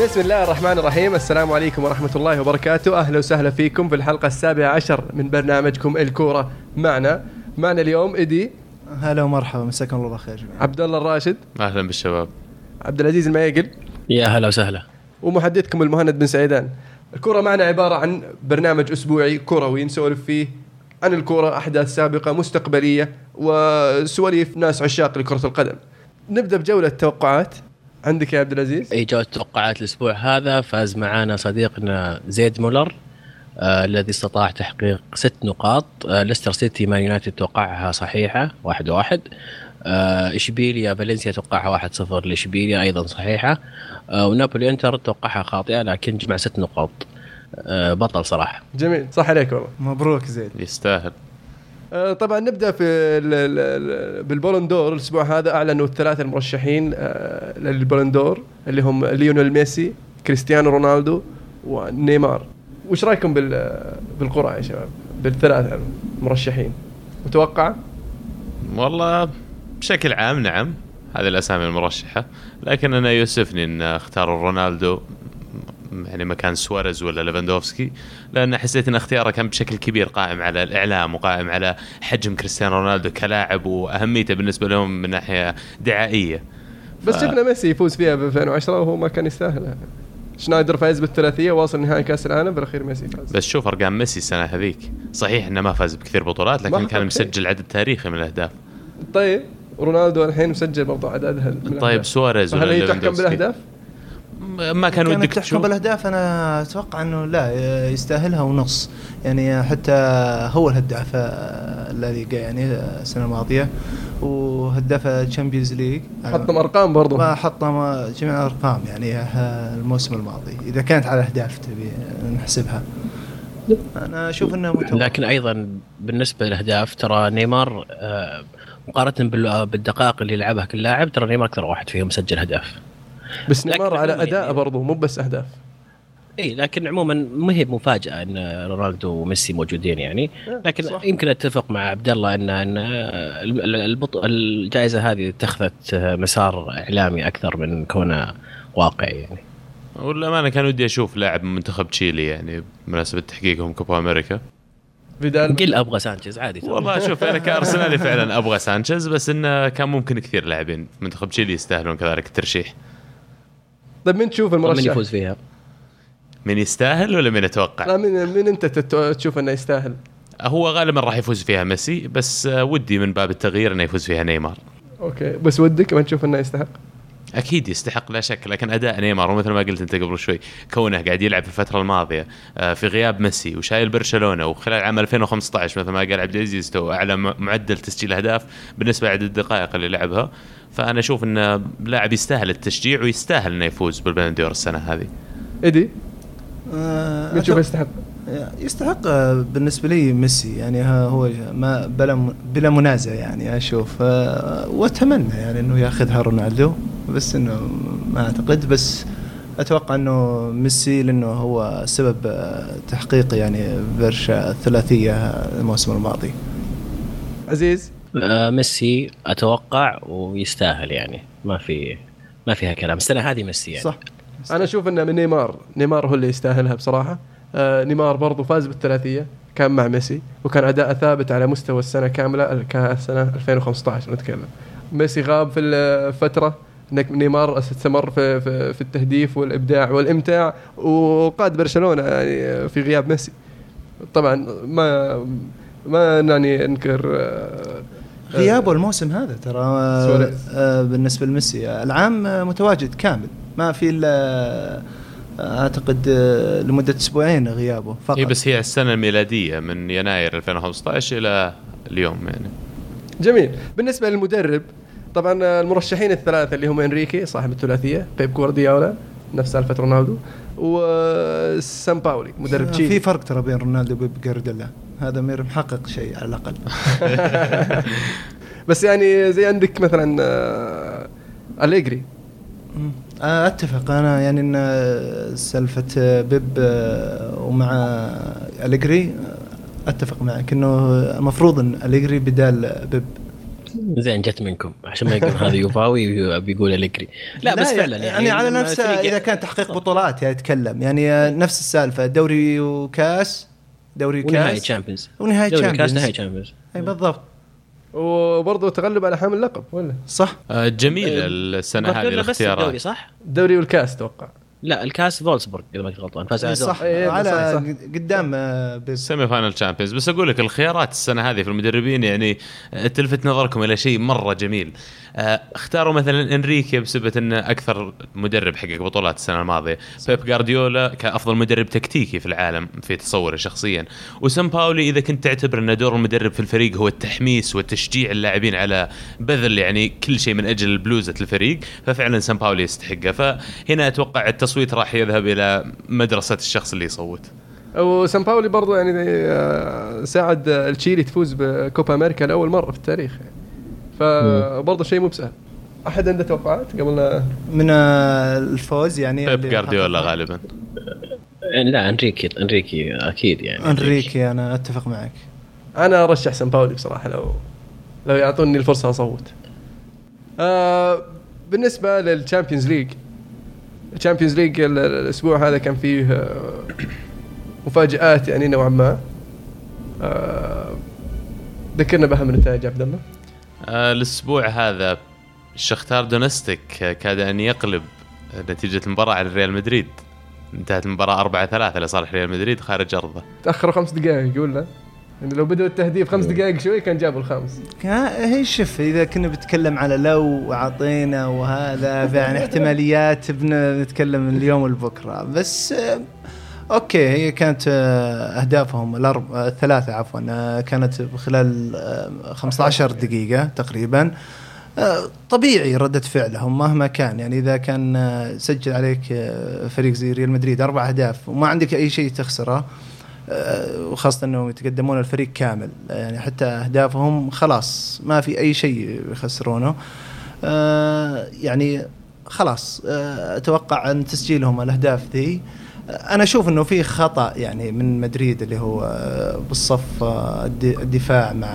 بسم الله الرحمن الرحيم. السلام عليكم ورحمة الله وبركاته. أهلا وسهلا فيكم في الحلقة السابعة عشر من برنامجكم الكورة معنا. معنا اليوم إيدي. هلا ومرحبا مساكم الله بالخير جميعا. عبد الله الراشد. أهلا بالشباب. عبد العزيز الميقل. يا هلا وسهلا. ومحدثكم المهند بن سعيدان. الكرة معنا عبارة عن برنامج أسبوعي كروي نسولف فيه عن الكرة أحداث سابقة مستقبلية وسواليف ناس عشاق لكرة القدم. نبدأ بجولة توقعات عندك يا عبد العزيز؟ اي جوله توقعات الأسبوع هذا فاز معنا صديقنا زيد مولر آه الذي استطاع تحقيق ست نقاط. آه ليستر سيتي مان يونايتد توقعها صحيحة واحد واحد. آه إشبيليا فالنسيا توقعها واحد صفر لإشبيليا أيضا صحيحة. آه ونابولي إنتر توقعها خاطئة لكن جمع ست نقاط. آه بطل صراحة. جميل صح عليك والله. مبروك زيد. يستاهل. طبعا نبدأ في ال- ال- ال- بالبالون دور الأسبوع هذا أعلنوا الثلاثه المرشحين آه، للبالون دور اللي هم ليونيل ميسي كريستيانو رونالدو ونيمار. وش رأيكم بال بالقرعة يا شباب؟ بالثلاثه المرشحين. متوقع؟ والله بشكل عام نعم هذه الأسامي المرشحة. لكن أنا يؤسفني إن اختاروا رونالدو. يعني مكان سواريز ولا ليفاندوفسكي لأن حسيت إن اختياره كان بشكل كبير قائم على الإعلام وقائم على حجم كريستيانو رونالدو كلاعب وأهميته بالنسبة لهم من ناحية دعائية بس ف- شفنا ميسي يفوز فيها ب 2010 وهو ما كان يستاهل شنايدر فاز بالثلاثية واصل نهائي كأس العالم بالأخير ميسي فاز بس شوف أرقام ميسي السنة هذيك صحيح إنه ما فاز بكثير بطولات لكن كان. مسجل عدد تاريخي من الأهداف طيب رونالدو الحين مسجل برضه عدد طيب. سواريز ولا هي تحكم بالأهداف؟ ما كان ودك كانت تحكم بالأهداف أنا أتوقع إنه لا يستاهلها ونص. يعني حتى هو الهداف الليغا يعني السنة الماضية وهداف الشامبيونز ليج حطم أرقام برضه ما حطم جميع الأرقام يعني الموسم الماضي. إذا كانت على أهداف تبي نحسبها. أنا أشوف انه متوقع لكن أيضا بالنسبة للأهداف ترى نيمار آه مقارنة بال- بالدقائق اللي لعبها كل لاعب ترى نيمار أكثر واحد فيهم سجل هدف. بس نيمار على أداء يعني- برضه مو بس أهداف. إي لكن عموما ما هي مفاجأة إن رونالدو وميسي موجودين يعني. لكن صح. يمكن أتفق مع عبد الله ان إن ال- ال- البط... الجائزة هذه اتخذت مسار إعلامي أكثر من كونها واقعي يعني. والأمانة كان ودي أشوف لاعب من منتخب تشيلي يعني بمناسبة تحقيقهم كوبا أمريكا. فيدال قل أبغى سانشيز عادي. والله شوف أنا كأرسنالي فعلا أبغى سانشيز بس إنه كان ممكن كثير لاعبين في منتخب تشيلي يستاهلون كذلك الترشيح. طيب مين تشوف من المرشح؟ يفوز فيها؟ مين يستاهل ولا مين لا أتوقع؟ مين مين انت تت- تشوف انه يستاهل؟ هو غالبا راح يفوز فيها ميسي بس آه، ودي من باب التغيير إنه يفوز فيها نيمار أوكي بس ودك ما تشوف إنه يستحق؟ أكيد يستحق لا شك لكن أداء نيمار ومثل ما قلت أنت قبل شوي كونه قاعد يلعب في الفترة الماضية آه، في غياب ميسي وشايل برشلونة وخلال عام 2015 مثل ما قال عبد العزيز تو أعلى م- معدل تسجيل أهداف بالنسبة لعدد الدقائق اللي لعبها. فأنا أشوف انه لاعب يستاهل التشجيع ويستاهل إنه يفوز بالبلندور السنة هذه. إيدي؟ مين تشوف يستحق؟ يستحق آه، بالنسبة لي ميسي يعني ها هو ما بلا بلا منازع يعني أشوف آه، وأتمنى يعني إنه ياخذها رونالدو بس إنه ما أعتقد بس أتوقع إنه ميسي لأنه هو سبب آه، تحقيق يعني برشا الثلاثيه الموسم الماضي. عزيز؟ آه ميسي أتوقع ويستاهل يعني ما في ما فيها كلام. السنة هذه ميسي يعني. صح. أنا أشوف إنه من نيمار. نيمار هو اللي يستاهلها بصراحة. آه نيمار برضه فاز بالثلاثية كان مع ميسي وكان اداءه ثابت على مستوى السنة كاملة كسنه 2015 نتكلم ميسي غاب في الفترة انك نيمار استمر في, في, في التهديف والإبداع والإمتاع وقاد برشلونة يعني في غياب ميسي. طبعا ما ما يعني انكر آه، غيابه الموسم هذا ترى آه،. آه، بالنسبة لميسي. العام آه، متواجد كامل ما في إلا آه، أعتقد آه، لمدة أسبوعين غيابه فقط. اي بس هي السنة الميلادية من يناير 2015 إلى اليوم يعني. جميل. بالنسبة للمدرب طبعا المرشحين الثلاثة اللي هم إنريكي صاحب الثلاثية بيب جوارديولا نفس سالفة رونالدو وسان باولي مدرب آه، تشيلي. في فرق ترى بين رونالدو وبيب جارديولا هذا مير محقق شيء على الأقل. بس يعني زي عندك مثلا آه،. آه، أتفق. أنا يعني إن آه، سالفة آه، بيب آه، ومع أليجري آه، أتفق معك إنه المفروض إن أليجري بدال بيب. زين جت منكم. عشان ما يقول هذا يوفاوي بيقول أليجري. لا, بس فعلا يعني, يعني على الفريق- إذا كان تحقيق بطولات يعني يتكلم. يعني آه، نفس السالفة. دوري وكاس دوري ونهائي وكاس تشامبيونز ونهايه دوري كاس تشامبيونز نهائي تشامبيونز أي بالضبط. وبرضه تغلب على حامل اللقب ولا؟ صح. آه، جميل السنة هذه بس الدوري الاختيارات صح؟ الدوري والكاس أتوقع. لا الكاس فولسبورغ إذا ما كنت غلطان فاز على إي صح إيه، صح، على صح. قدام آه، semi final تشامبيونز بس أقول لك الخيارات السنة هذه في المدربين يعني آه، تلفت نظركم إلى شيء مرة جميل. آه، اختاروا مثلا إنريكي بسبب انه أكثر مدرب حقق بطولات السنة الماضية. بيب جارديولا كأفضل مدرب تكتيكي في العالم في تصوري شخصيا. وسام باولي إذا كنت تعتبر ان دور المدرب في الفريق هو التحميس والتشجيع اللاعبين على بذل يعني كل شيء من أجل بلوزه الفريق ففعلا سام باولي يستحقه. فهنا أتوقع التصويت راح يذهب إلى مدرسة الشخص اللي يصوت. وسامباولي برضه يعني آه، ساعد آه، تشيلي تفوز بكوبا أمريكا لأول مرة في التاريخ. يعني فبرضه شيء مو بسهل. أحد عنده توقعات قبل لا من آه، الفوز يعني بيب جارديولا غالبا. لا إنريكي إنريكي أكيد يعني. إنريكي أنا أتفق معك. أنا أرشح سامباولي بصراحة لو لو يعطوني الفرصة أصوت. آه بالنسبة للشامبيونز ليج Champions League ال- الأسبوع هذا كان فيه آه، مفاجآت يعني نوعا ما. آه ذكرنا باهم النتائج عبد الله؟ آه، الأسبوع هذا شاختار دونيتسك كاد أن يقلب نتيجة المباراة على ريال مدريد. انتهت المباراة 4 3 لصالح ريال مدريد خارج أرضه. تأخروا خمس دقائق ولا لو بدأوا التهديف خمس دقائق شوي كان جابوا الخامس. هي شوف إذا كنا بنتكلم على لو وعطينا وهذا يعني احتماليات بنتكلم اليوم والبكرة. بس آه، أوكي هي كانت آه، أهدافهم الأرب... الثلاثة عفوا آه، كانت خلال آه، 15 دقيقة تقريبا. طبيعي ردة فعلهم مهما كان. يعني إذا كان سجل عليك فريق زي ريال مدريد أربع أهداف وما عندك أي شيء تخسره آه، وخاصة إنهم يتقدمون الفريق كامل. يعني حتى أهدافهم خلاص ما في أي شيء يخسرونه. آه، يعني خلاص آه، أتوقع أن تسجيلهم الأهداف ذي آه، أنا أشوف إنه في خطأ يعني من مدريد اللي هو آه، بالصف آه، الد- الدفاع مع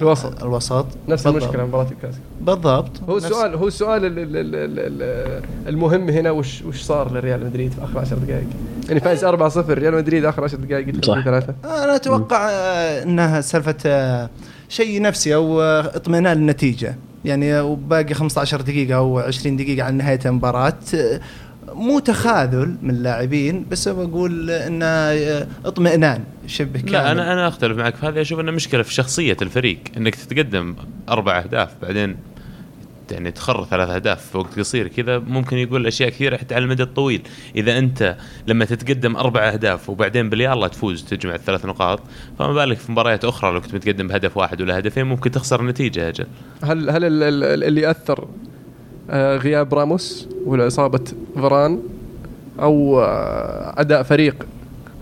الوسط. الوسط. نفس بالضبط. المشكلة مباراة الكلاسيكو. بالضبط. هو السؤال هو السؤال ال- ال- ال- ال- ال- المهم هنا وش وش صار لريال مدريد في آخر 10 دقائق؟ يعني فايز 4-0 ريال مدريد آخر 10 دقائق ثلاثة. أنا أتوقع آه، إنها سالفة آه، شيء نفسي أو آه، اطمئنان النتيجه يعني آه، وباقي 15 دقيقة أو 20 دقيقة على نهاية المباراة آه، مو تخاذل من اللاعبين بس بقول إنه آه، اطمئنان شبه كامل. لا أنا أنا أختلف معك في هذه أشوف إنه مشكلة في شخصية الفريق إنك تتقدم أربع أهداف بعدين يعني تخر ثلاث أهداف في وقت قصير كذا ممكن يقول أشياء كثيرة حتى على المدى الطويل. إذا أنت لما تتقدم أربع أهداف وبعدين باليلا تفوز تجمع الثلاث نقاط فما بالك في مباريات أخرى لو كنت متقدم بهدف واحد ولا هدفين ممكن تخسر النتيجه أجل. هل هل ال- ال- اللي اثر غياب راموس ولا إصابة فران أو آه، أداء فريق.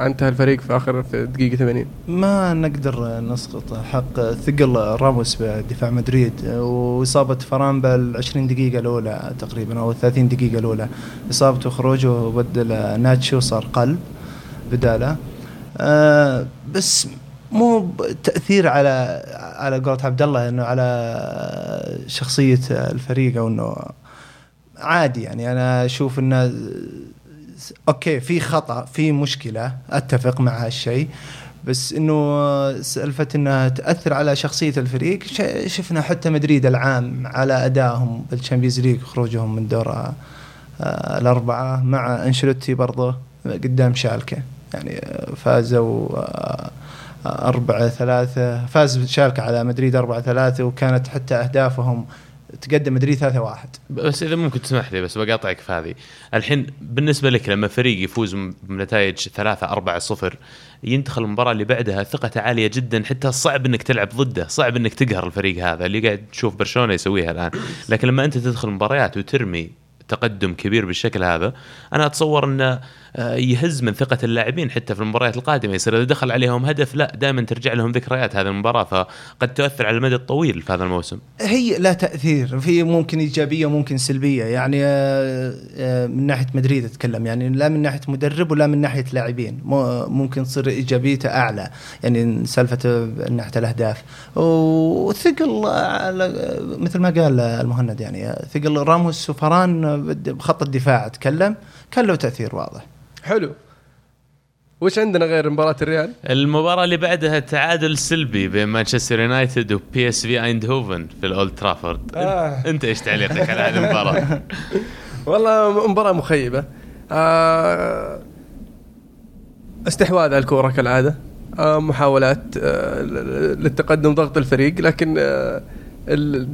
انتهى الفريق في آخر في دقيقة 80 ما نقدر نسقط حق ثقل راموس بدفاع مدريد. وإصابة فران بال 20 دقيقة الأولى تقريبا أو 30 دقيقة الأولى. إصابته وخروجه وبدل ناتشو صار قلب دفاع. آه بس مو تأثير على على قولة عبد الله إنه على شخصية الفريق أو إنه عادي يعني. أنا أشوف إنه أوكي في خطأ في مشكلة أتفق مع هالشيء. بس إنه سالفة إنها تأثر على شخصية الفريق شفنا حتى مدريد العام على أدائهم بال Champions League خروجهم من دور آه، الأربعة مع أنشيلوتي برضه قدام شالكة. يعني آه، فازوا آه، أربعة ثلاثة فاز شالكة على مدريد أربعة ثلاثة وكانت حتى أهدافهم تقدم مدريد ثلاثة واحد. بس إذا ممكن تسمح لي بس بقاطعك في هذه. الحين بالنسبة لك لما فريق يفوز بنتائج 3 4 0 ينتقل المباراة اللي بعدها ثقته عالية جدا حتى صعب إنك تلعب ضده صعب إنك تقهر الفريق هذا اللي قاعد تشوف برشلونة يسويها الآن. لكن لما أنت تدخل مباريات وترمي تقدم كبير بالشكل هذا أنا أتصور انه يهز من ثقة اللاعبين حتى في المباريات القادمة. يصير إذا دخل عليهم هدف لا دائما ترجع لهم ذكريات هذه المباراة فقد تؤثر على المدى الطويل في هذا الموسم. هي لا تأثير في ممكن إيجابية وممكن سلبية. يعني آه، آه، من ناحية مدريد أتكلم يعني لا من ناحية مدرب ولا من ناحية لاعبين. ممكن تصير إيجابيته أعلى يعني سالفة من ناحيه الأهداف. وثقل مثل ما قال المهند يعني ثقل راموس وفاران بخط الدفاع أتكلم كان له تأثير واضح. حلو. وش عندنا غير مباراة الريال؟ المباراة اللي بعدها تعادل سلبي بين مانشستر يونايتد وبي اس في آيندهوفن في الأولد ترافورد. آه. انت إيش تعليقك على هذه المباراة؟ والله مباراة مخيبة. آه استحواذ على الكورة كالعادة. آه محاولات آه للتقدم ضغط الفريق لكن آه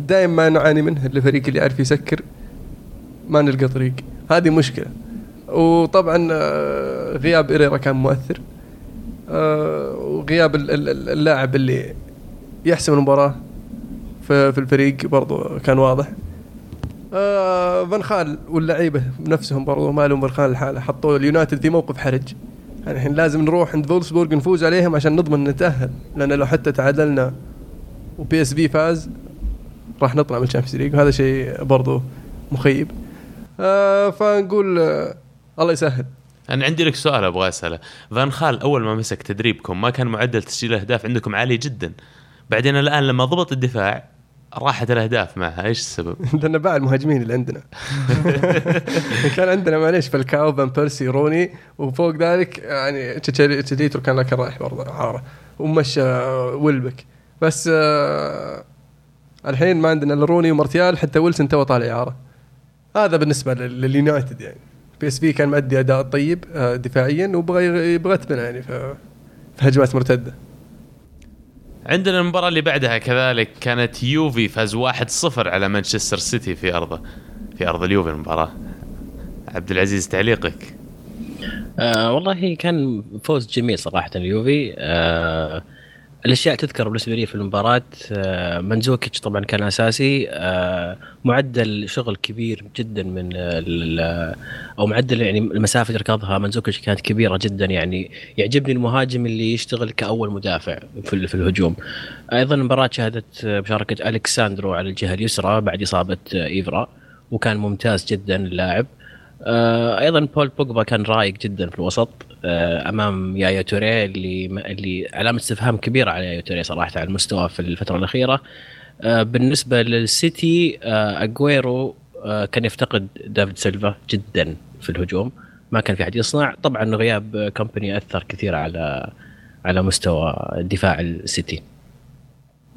دائما ما نعاني منه. الفريق اللي يعرف يسكر ما نلقى طريق. هذه مشكلة. وطبعا آه غياب إيريرا كان مؤثر. آه وغياب ال- ال- اللاعب اللي يحسم المباراة في الفريق برضو كان واضح. آه فان خال واللعيبة نفسهم برضو ما لهم فان خال لحاله. حطوا اليونايتد في موقف حرج. يعني الحين لازم نروح عند فولسبورغ نفوز عليهم عشان نضمن نتاهل لأن لو حتى تعادلنا وبي إس في فاز راح نطلع من ال Champions League. وهذا شيء برضو مخيب. آه فنقول آه الله يسهل. أنا عندي لك سؤال أبغى أسأله. فان خال أول ما مسك تدريبكم ما كان معدل تسجيل الأهداف عندكم عالي جدا. بعدين الآن لما ضبط الدفاع راحت الأهداف معها. إيش السبب؟ لأن باع المهاجمين اللي عندنا. كان عندنا معليش فالكاو فان بيرسي روني وفوق ذلك يعني تشيتشاريتو كان كان رايح برضه إعارة. ومشى ويلبك. بس آه الحين ما عندنا إلا روني ومارتيال حتى ويلسون هو طالع اعاره هذا بالنسبة لل- لليونايتد يعني. بي اس في كان مؤدي أداء طيب آه، دفاعيا وبغى يبغى يتبنى يعني في في هجمات مرتدة. عندنا المباراة اللي بعدها كذلك كانت يوفي فاز 1-0 على مانشستر سيتي في أرضه في أرض اليوفي المباراة. عبد العزيز تعليقك؟ آه والله كان فوز جميل صراحة اليوفي آه الأشياء تذكر بالنسبة لي في المباراة آه منزوكيتش طبعا كان أساسي آه معدل شغل كبير جدا من ال- أو معدل يعني المسافة اللي ركضها منزوكيتش كانت كبيرة جدا يعني يعجبني المهاجم اللي يشتغل كأول مدافع في, في الهجوم. أيضا المباراة شهدت مشاركة أليكس ساندرو على الجهة اليسرى بعد إصابة إيفرا وكان ممتاز جدا اللاعب. آه، أيضا بول بوجبا كان رايق جدا في الوسط آه، أمام يايا توريه اللي اللي علامة استفهام كبيرة على يايا توريه صراحة على المستوى في الفترة الأخيرة. آه، بالنسبة للسيتي آه، أجويرو آه، كان يفتقد دافيد سيلفا جدا في الهجوم ما كان في حد يصنع. طبعا غياب كومباني أثر كثير على على مستوى دفاع السيتي.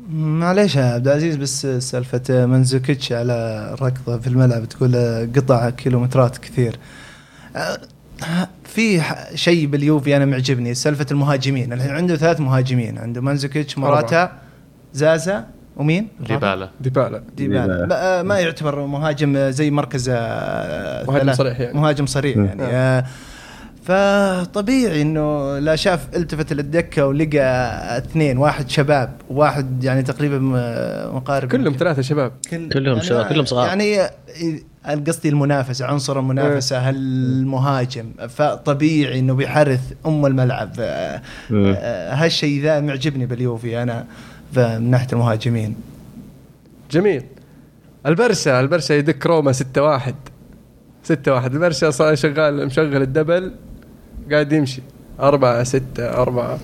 معليش يا عبد العزيز بس سالفة منزوكيتش على ركضة في الملعب تقول قطع كيلومترات كثير. في شيء باليوفي أنا معجبني سالفة المهاجمين. الحين عنده ثلاث مهاجمين عنده منزوكيتش موراتا زازا ومين؟ ديبالا. ديبالا. ديبالا. ما- ما يعتبر مهاجم زي مركز آه، مهاجم صريح يعني. مهاجم صريح يعني. آه، فطبيعي إنه لا شاف التفت للدكه ولقى اثنين واحد شباب وواحد يعني تقريبا م- مقارب كلهم ثلاثة شباب. كل كلهم يعني شباب، كلهم صغار. يعني قصدي المنافسة عنصر المنافسة هالمهاجم. فطبيعي إنه بيحرث أم الملعب. آه، آه، هالشيء ذا معجبني باليوفي أنا من ناحية المهاجمين. جميل. البرشا البرشا يدك روما 6 1 6 1 البرشا صار شغال مشغل الدبل. قاعد يمشي. أربعة ستة أربعة.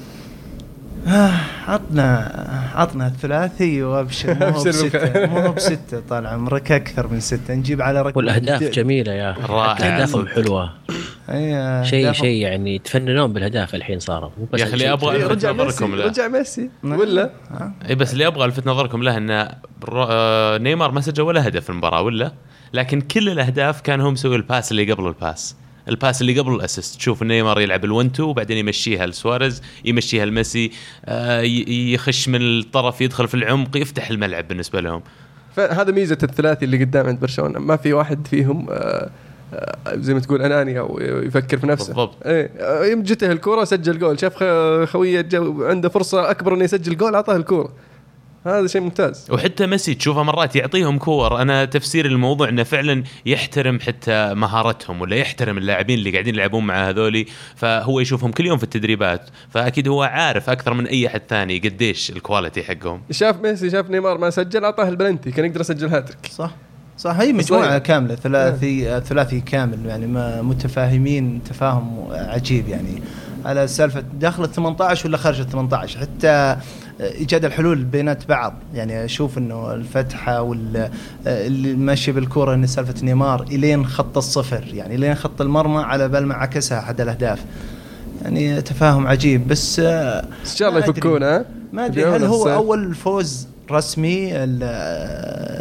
آه، عطنا عطنا الثلاثي وأبشر. مو بستة. مو هو بستة. طال عمرك أكثر من ستة. نجيب على رقم والأهداف جميلة يا رائع. أهدافهم حلوة. أي، شيء شيء يعني يتفننون بالأهداف الحين صاروا. مو بس يا إيه، ألفت رجع ميسي نظركم له. رجع ميسي. ولا آه. اي بس اللي أبغى ألفت نظركم له ان آه، نيمار ما سجل ولا هدف في المباراة ولا؟ لكن كل الأهداف كان هو مسوي الباس اللي قبل الباس. الباس اللي قبل الأسيست. تشوف نيمار يلعب ال1 2 وبعدين يمشيها لسواريز يمشيها لميسي آه، يخش من الطرف يدخل في العمق يفتح الملعب بالنسبة لهم. فهذا ميزة الثلاثي اللي قدام عند برشلونة. ما في واحد فيهم آه، آه، زي ما تقول أناني أو يفكر في نفسه. بالضبط. إيه جته الكرة سجل جول. شاف خويه عنده فرصة أكبر إنه يسجل جول أعطاه الكرة هذا شيء ممتاز. وحتى ميسي تشوفه مرات يعطيهم كور. أنا تفسير الموضوع إنه فعلا يحترم حتى مهارتهم ولا يحترم اللاعبين اللي قاعدين يلعبون مع هذولي. فهو يشوفهم كل يوم في التدريبات. فأكيد هو عارف أكثر من أي أحد ثاني قديش ال quality حقهم. شاف ميسي شاف نيمار ما سجل أعطاه البلنتي. كان يقدر يسجل هاتريك. صح. صح هي مجموعة صحيح. كاملة ثلاثي ثلاثي كامل يعني ما متفاهمين تفاهم عجيب يعني. على سالفة داخل ال 18 ولا خارج ال 18 حتى إيجاد الحلول بينات بعض. يعني أشوف إنه الفتحة وال اللي ماشي بالكورة إن سالفة نيمار إلين خط الصفر. يعني إلين خط المرمى على بال ما عكسها أحد الأهداف. يعني تفاهم عجيب. بس إن شاء الله ما أدري. يفكون ها؟ ما أدري هل هو. أول فوز رسمي ال-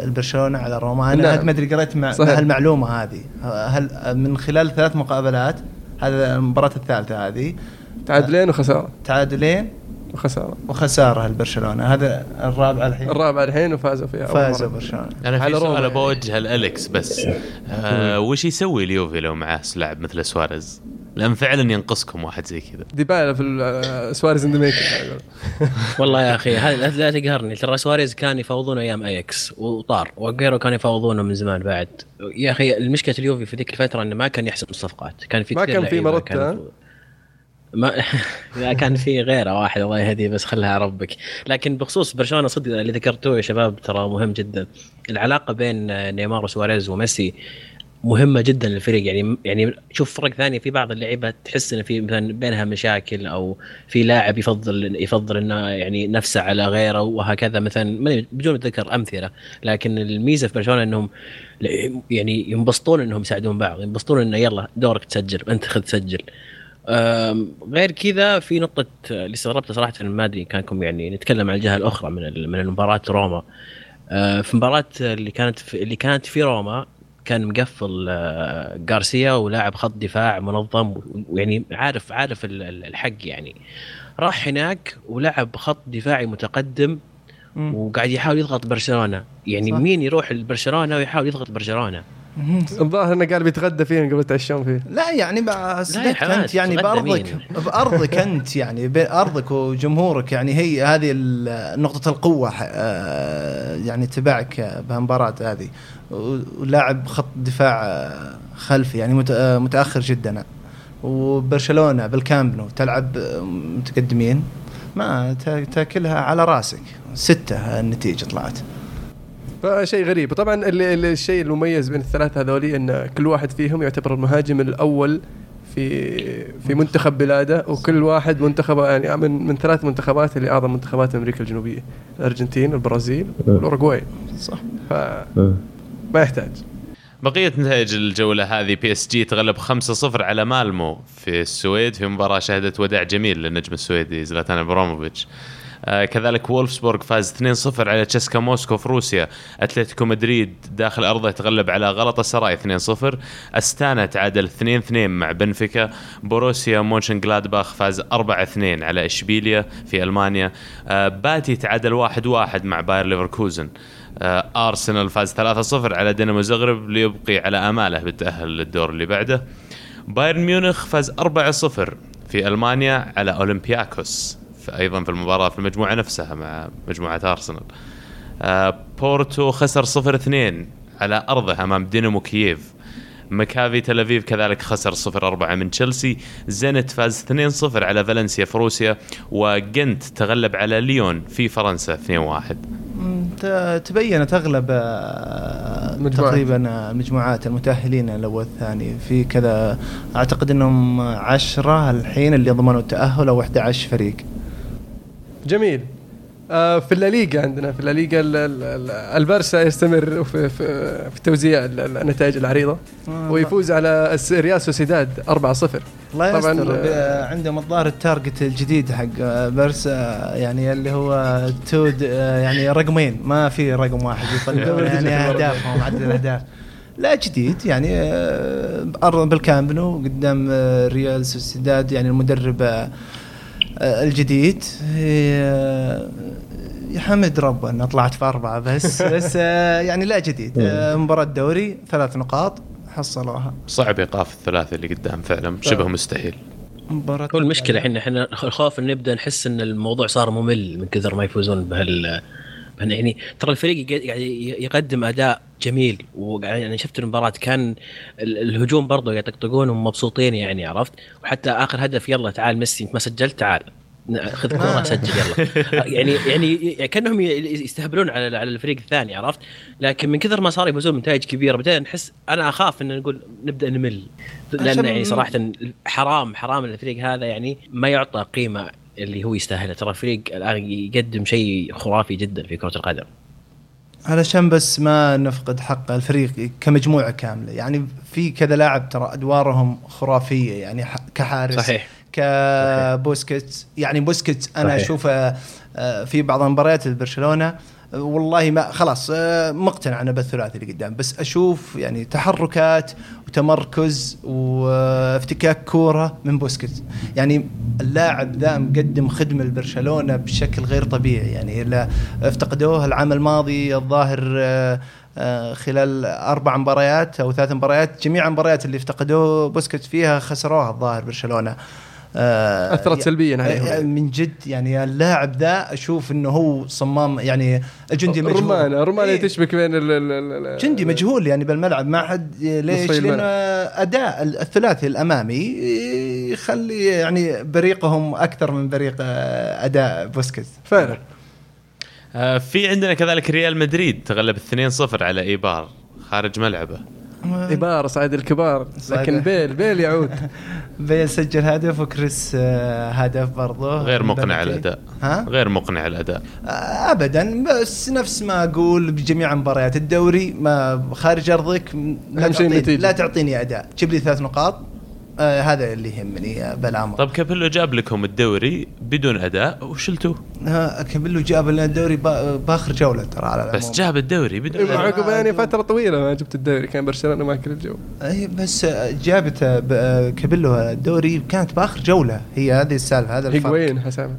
البرشلونة على روما؟ أنا نعم. ما أدري قريت مع. هالمعلومه هذه؟ هل من خلال ثلاث مقابلات هذا المباراة الثالثة هذه تعادلين وخسارة. تعادلين. وخسارة. وخسارة البرشلونة. هذا الرابع الحين. الرابع الحين وفازوا فيها فازوا. برشلونة. أنا في سؤال. بوجهه لأليكس بس. آه وش يسوي اليوفي لو معاه لاعب مثل سواريز؟ لأن فعلا ينقصكم واحد زي كذا. ديبالا في ال- سواريز عاد والله يا أخي هذا لا تقهرني. ترى سواريز كان يفاوضون أيام أياكس وطار وأجويرو كان يفاوضونه من زمان بعد. يا أخي المشكلة اليوفي في ذيك الفترة إنه ما كان يحسب الصفقات. كان في ما كان في مروتا، كانوا- ما لا كان في غيره واحد الله يهديه بس خلها ربك. لكن بخصوص برشلونة صدق اللي ذكرتوه يا شباب ترى مهم جدا. العلاقة بين نيمار وسواريز وميسي مهمة جدا للفريق. يعني يعني شوف فرق ثانية في بعض اللعيبة تحس إن في مثلا بينها مشاكل أو في لاعب يفضل يفضل إنه يعني نفسه على غيره وهكذا. مثلا بدون ذكر أمثلة لكن الميزة في برشلونة إنهم يعني ينبسطون إنهم يساعدون بعض ينبسطون إنه يلا دورك تسجل أنت خذ سجل أم، غير كذا في نقطة اللي استغربتها صراحة ما أدري كانكم يعني نتكلم عن الجهة الأخرى من من المباراة روما أه، في مباراة اللي كانت في اللي كانت في روما كان مقفل أه، غارسيا ولاعب خط دفاع منظم ويعني عارف عارف ال- ال- الحق يعني راح هناك ولعب خط دفاعي متقدم. وقاعد يحاول يضغط برشلونة يعني صح. مين يروح لبرشلونة ويحاول يضغط برشلونة مم. الظاهر إنه قال بيتغدى فيهم قبل يتعشون فيه. لا يعني صدقت حماس، أنت يعني بارضك؟ بأرضك أنت يعني بارضك وجمهورك يعني هي هذه ال- نقطة القوة ح- آه، يعني تبعك بهالمباراة هذه. و- ولاعب خط دفاع آه، خلفي يعني مت- آه، متأخر جدا. وبرشلونة بالكامب نو تلعب متقدمين. ما تا- تاكلها على راسك. ستة النتيجة طلعت. فشيء غريب. اللي الشيء المميز بين الثلاثة هذولي إن كل واحد فيهم يعتبر المهاجم الأول في في منتخب بلاده وكل واحد منتخب يعني من من ثلاث منتخبات اللي أعظم منتخبات أمريكا الجنوبية. الأرجنتين البرازيل والأوروغواي. صح. فما يحتاج. بقية نتائج الجولة هذه بي إس جي تغلب 5-0 على مالمو في السويد في مباراة شهدت وداع جميل للنجم السويدي زلاتان ابراموفيتش كذلك وفولفسبورغ فاز 2-0 على سيسكا موسكو في روسيا. أتلتيكو مدريد داخل أرضه تغلب على غلطة سراي 2-0 أستانا تعادل 2-2 مع بنفيكا. بوروسيا مونشن جلادباخ فاز 4-2 على إشبيليا في ألمانيا. آه باتي تعادل 1-1 مع باير ليفركوزن. آه، أرسنال فاز 3-0 على دينامو زغرب ليبقي على أماله بالتأهل للدور اللي بعده. بايرن ميونخ فاز 4-0 في ألمانيا على أولمبياكوس. أيضا في المباراة في المجموعة نفسها مع مجموعة أرسنال. آه، بورتو خسر 0-2 على أرضه أمام دينامو كييف. مكافي تل ابيب كذلك خسر 0-4 من تشيلسي. زينت فاز 2-0 على فالنسيا في روسيا وجنت تغلب على ليون في فرنسا 2-1 مم، ت- تبينت أغلب آه، مجموعات. تقريبا آه، المجموعات المتأهلين الأول والثاني. في كذا أعتقد إنهم عشرة الحين اللي ضمنوا التأهل أو 11 فريق. جميل. آه في الليغا عندنا في الليغا ال- ال- ال- البارسا يستمر في في, في توزيع ال- ال- النتائج العريضة. آه، ويفوز على ريال سوسيداد 4-0 الله طبعاً، آه، عندهم الظاهر ال target الجديد حق برسا يعني اللي هو to يعني رقمين. ما في رقم واحد يطلعون يعني أهدافهم عدد الأهداف. لا جديد يعني آه، بأرض بالكامب نو قدام ريال سوسيداد يعني المدرب الجديد. آه، يحمد ربه إنه طلعت في أربعة بس بس آه، يعني لا جديد. آه، مباراة دوري ثلاث نقاط حصلوها. صعب إيقاف الثلاثة اللي قدام فعلا شبه مستحيل. مباراة هو المشكلة إحنا إحنا الخوف إن نبدأ نحس إن الموضوع صار ممل من كثر ما يفوزون بهال يعني ترى الفريق يق- قاعد ي- يقدم أداء جميل. ويعني شفت المباراة كان ال- الهجوم برضه يطقطقون ومبسوطين يعني عرفت؟ وحتى آخر هدف يلا تعال ميسي انت ما سجلت تعال. خذ كوره سجل يلا. يعني يعني كأنهم يستهبلون على على الفريق الثاني عرفت؟ لكن من كثر ما صار يفوزون بنتائج كبيرة بدأنا نحس أنا أخاف إن نقول نبدأ نمل. لأن يعني صراحة حرام حرام الفريق هذا يعني ما يعطى قيمة اللي هو يستاهلها. ترى الفريق الآن يقدم شيء خرافي جدا في كرة القدم. علشان بس ما نفقد حق الفريق كمجموعة كاملة يعني في كذا لاعب ترى أدوارهم خرافية يعني كحارس صحيح. كبوسكيتس يعني بوسكيتس أنا. أشوفه آه، في بعض المباريات برشلونه آه، والله ما خلاص آه، مقتنع أنا بالثلاثي اللي قدام بس أشوف يعني تحركات وتمركز وافتكاك كورة من بوسكيتس. يعني اللاعب ذا مقدم خدمة لبرشلونة بشكل غير طبيعي. يعني افتقدوه العام الماضي الظاهر آه، آه، خلال أربع مباريات أو ثلاث مباريات جميع المباريات اللي افتقدوه بوسكيتس فيها خسروها الظاهر برشلونة. آه، أثرت يع- سلبياً عليهم. آه، من جد يعني اللاعب ذا أشوف إنه هو صمام يعني الجندي مجهول رمانة رمانه إيه. تشبك بين ال ال- ال- ال- جندي مجهول يعني بالملعب ما حد ليش؟ الملعب. أداء الثلاثي الأمامي يخلي يعني بريقهم أكثر من بريق آه، أداء بوسكيتس فعلا آه، في عندنا كذلك ريال مدريد تغلب 2-0 على إيبار خارج ملعبه إيبار صعد الكبار. لكن بيل بيل يعود بيل سجل هدف وكريس آه، هدف برضه غير مقنع. الأداء ها؟ غير مقنع الأداء آه، ابدا بس نفس ما أقول بجميع مباريات الدوري ما خارج أرضك م- لا تعطيني النتيجة. لا تعطيني أداء جيب لي ثلاث نقاط آه هذا اللي يهمني آه، بالامر طب كابيلو جاب لكم الدوري بدون أداء وشلتوه ها كابيلو جاب لنا الدوري با- بآخر جولة ترى على العموم. بس جاب الدوري بدون مع أداء. عقب يعني فترة طويلة ما جبت الدوري كان برشلونة ماكل الجو. أي بس آه، جابت آه، ب- آه، كابيلو الدوري كانت بآخر جولة هي هذه السالفة هذا الفرق. هيجواين حسام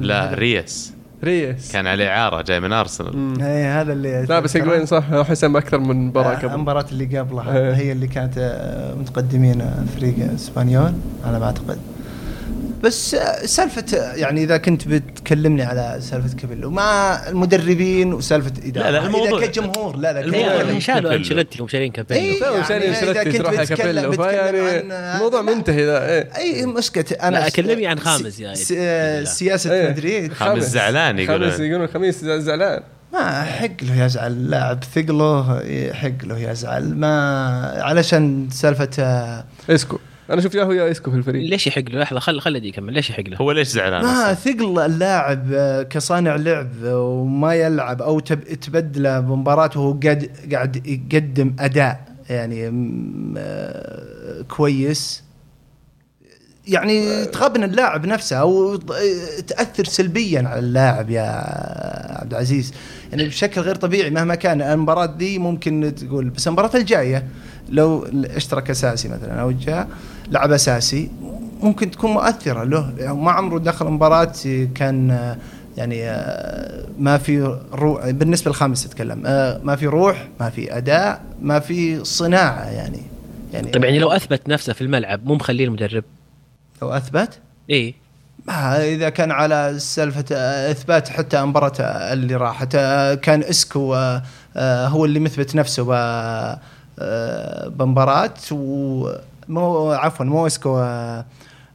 لا ريس ريس كان عليه اعاره جاي من ارسنال. اي هذا اللي لا بس هيجواين صح حسام أكثر من مباراة آه، قبل. المباراة اللي قبلها إيه. هي اللي كانت آه، متقدمين آه، فريق إسبانيول على ما اعتقد بس سالفة آه، يعني إذا كنت بتكلمني على سالفة كابيلو مع المدربين وسالفة إدارة لا، لا، الموضوع- إذا كجمهور لا لا الموضوع. شالوا أنشيلوتي وشايلين كابيلو إيه. تو يعني كنت تروح بتكلم- كابيلو بتكلم فيعني الموضوع منتهي ذا اي مشكلة أنا لا، س- كلمني عن خاميس يا س- إيد. آه، سياسة إيه. مدريد خاميس زعلان يقولون. خاميس يقولون خاميس زعلان ما حق له يزعل لاعب ثقله يحق له يزعل ما علشان سالفة آه، اسكو أنا شفت ياهو يا اسكو في الفريق. ليش يحق له؟ لحظة خل خلي دي يكمل ليش يحق له؟ هو ليش زعلان ما؟ ثقل اللاعب آه، كصانع لعب آه، وما يلعب أو تب- تبدله بمباراه وهو قاعد قاعد يقدم أداء يعني م- آه، كويس. يعني تغبن اللاعب نفسه أو تأثر سلبيا على اللاعب يا عبد العزيز. يعني بشكل غير طبيعي مهما كان المباراة دي ممكن تقول بس المباراة الجاية لو اشترك اساسي مثلا أو جاء لعب اساسي ممكن تكون مؤثرة له. يعني ما عمره دخل مباراة كان يعني ما في روح بالنسبة للخامس اتكلم آه، ما في روح ما في أداء ما في صناعة يعني. يعني طيب يعني لو أثبت نفسه في الملعب مو مخليه المدرب؟ لو أثبت؟ إيه ما إذا كان على سالفة آه، إثبات حتى مباراة اللي راحت آه، كان إسكو هو اللي مثبت نفسه بمباراه ومو عفوا مو اسكو آه،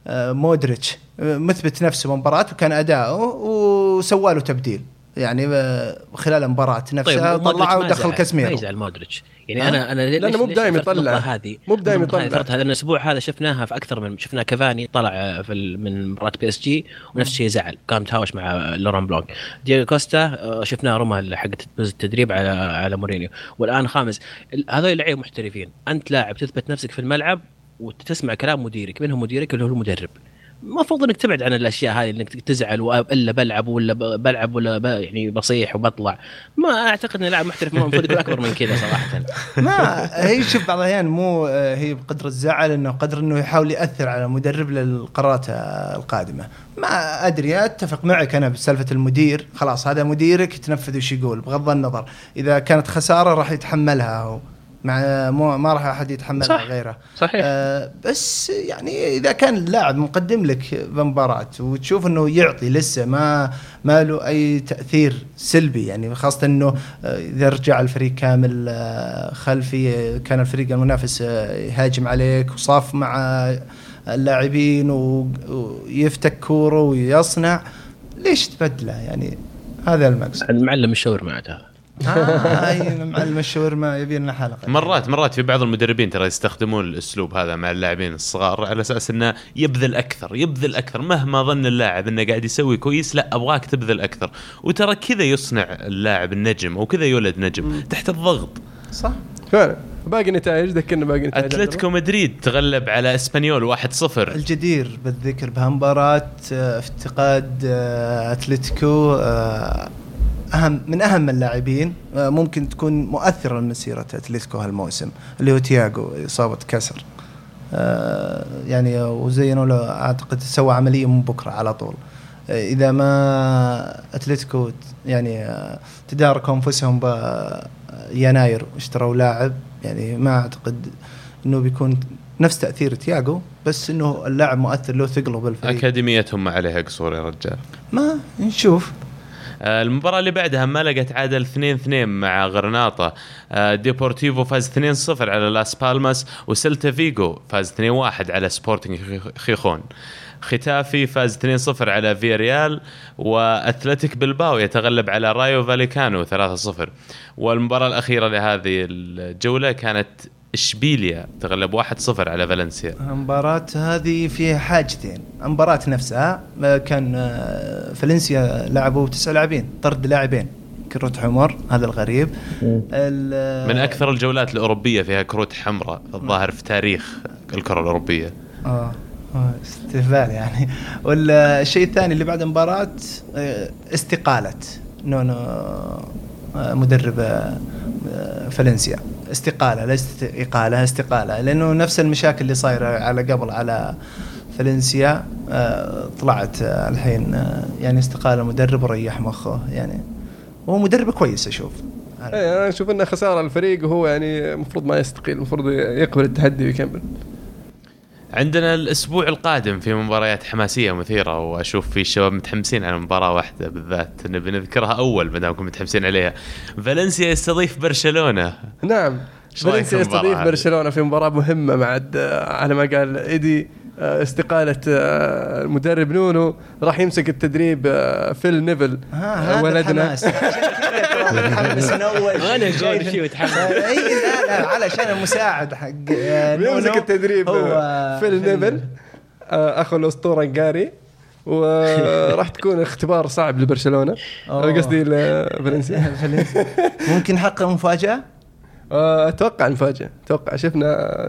آه، مودريتش آه، مثبت نفسه بمباراه وكان أداؤه وسوى له تبديل. يعني آه، خلال المباراة نفسها ومودريتش طلعه ما ودخل يزعل- ما كاسميرو يزعل مودريتش. يعني؟ أنا أنا ليش لأنه مو بدايم يطلع. هذه؟ مو بدايم يطلع. هذا الأسبوع هذا شفناها في أكثر من شفنا كافاني طلع في ال- من مباراة بي إس جي ونفس الشيء زعل. كان متهاوش مع لوران بلونك. دييغو كوستا آه، شفناه رمى حق التدريب على على مورينيو. والآن خامس هذول لعيبه محترفين. أنت لاعب تثبت نفسك في الملعب وتسمع كلام مديرك من هو مديرك اللي هو المدرب. المفروض إنك تبعد عن الأشياء هذه إنك تزعل وأ- إلا بلعب ولا بلعب ولا. يعني بصيح وبطلع. ما أعتقد إن لاعب محترف المفروض يكون أكبر من كذا صراحة. ما هي شوف بعض الأحيان مو هي بقدر الزعل إنه قدر إنه يحاول يأثر على المدرب للقرارات القادمة. ما أدري أتفق معك أنا بسالفة المدير. خلاص هذا مديرك تنفذ وش يقول بغض النظر. إذا كانت خسارة راح يتحملها هو. مع مو ما راح أحد يتحملها صح. غيره. صحيح. آه بس يعني إذا كان اللاعب مقدم لك بمباراة وتشوف إنه يعطي لسه ما ما له أي تأثير سلبي يعني خاصة إنه آه، إذا رجع الفريق كامل آه، خلفي كان الفريق المنافس آه، يهاجم عليك وصاف مع اللاعبين ويفتك كورة ويصنع ليش تبدله؟ يعني هذا المقصد. المعلم الشاورما عاد هذا آه هاي معلم الشاورما يبي لنا حلقة. مرات مرات في بعض المدربين ترى يستخدمون الأسلوب هذا مع اللاعبين الصغار على أساس إنه يبذل أكثر يبذل أكثر. مهما ظن اللاعب إنه قاعد يسوي كويس لا أبغاك تبذل أكثر. وترى كذا يصنع اللاعب النجم أو كذا يولد نجم تحت الضغط. صح. فعلا. باقي نتائج ذكرنا باقي نتائج. أتلتيكو مدريد تغلب على إسبانيول 1-0 الجدير بالذكر بهالمباراة آه، افتقاد آه، أتلتيكو آه، اهم من أهم اللاعبين آه، ممكن تكون مؤثرة لمسيرة أتلتيكو هالموسم اللي هو تياجو إصابة كسر. آه، يعني وزينوا له أعتقد سوى عملية من بكرة على طول. آه، إذا ما أتلتيكو يعني تداركوا أنفسهم بيناير واشتروا لاعب يعني ما أعتقد إنه بيكون نفس تأثير تياجو بس إنه اللاعب مؤثر له ثقله بالفريق. أكاديميتهم ما عليها قصور يا رجال. ما نشوف. المباراة اللي بعدها ملقا تعادل 2-2 مع غرناطة. آه، ديبورتيفو فاز 2-0 على لاس بالماس وسلتا فيجو فاز 2-1 على سبورتنج خي- خيخون. ختافي فاز 2-0 على فياريال واتلتيك بلباو يتغلب على رايو فاليكانو 3-0 والمباراة الأخيرة لهذه الجولة كانت إشبيليا تغلب 1-0 على فالنسيا. المباراة هذه فيها حاجتين. المباراة نفسها آه، كان آه، فالنسيا لعبوا تسع لاعبين طرد لاعبين كروت حمر هذا الغريب. ال- من أكثر الجولات الأوروبية فيها كروت حمراء الظاهر في تاريخ الكرة الأوروبية. آه آه، استهبال يعني. والشيء الثاني اللي بعد المباراة آه، استقالة. نونو آه، مدرب آه، فالنسيا. استقالة ليست إقالة استقالة. لأنه نفس المشاكل اللي صايرة على قبل على فالنسيا آه، طلعت آه، الحين يعني استقالة مدرب وريح مخه. يعني هو مدرب كويس أشوف. إيه أنا أشوف إنه خسارة الفريق وهو يعني المفروض ما يستقيل المفروض يقبل التحدي ويكمل. عندنا الأسبوع القادم في مباريات حماسية مثيرة وأشوف في الشباب متحمسين على مباراة واحدة بالذات نبي نذكرها أول ما دامكم متحمسين عليها. فالنسيا يستضيف برشلونة. نعم. فالنسيا يستضيف؟ برشلونة في مباراة مهمة مع الد- على ما قال إيدي آه، استقالة آه، المدرب نونو راح يمسك التدريب آه، فيل نيفل آه، ولدنا. متحمس من اول أنا أقول شايف- شيء ويتحمس. إي لا لا علشان المساعد حق آه، نونو. التدريب. هو فيل نيفل. آه، أخو الأسطورة جاري وراح تكون اختبار صعب لبرشلونة. قصدي لفالنسيا فالنسيا. ممكن يحقق مفاجأة؟ آه، أتوقع المفاجاه أتوقع شفنا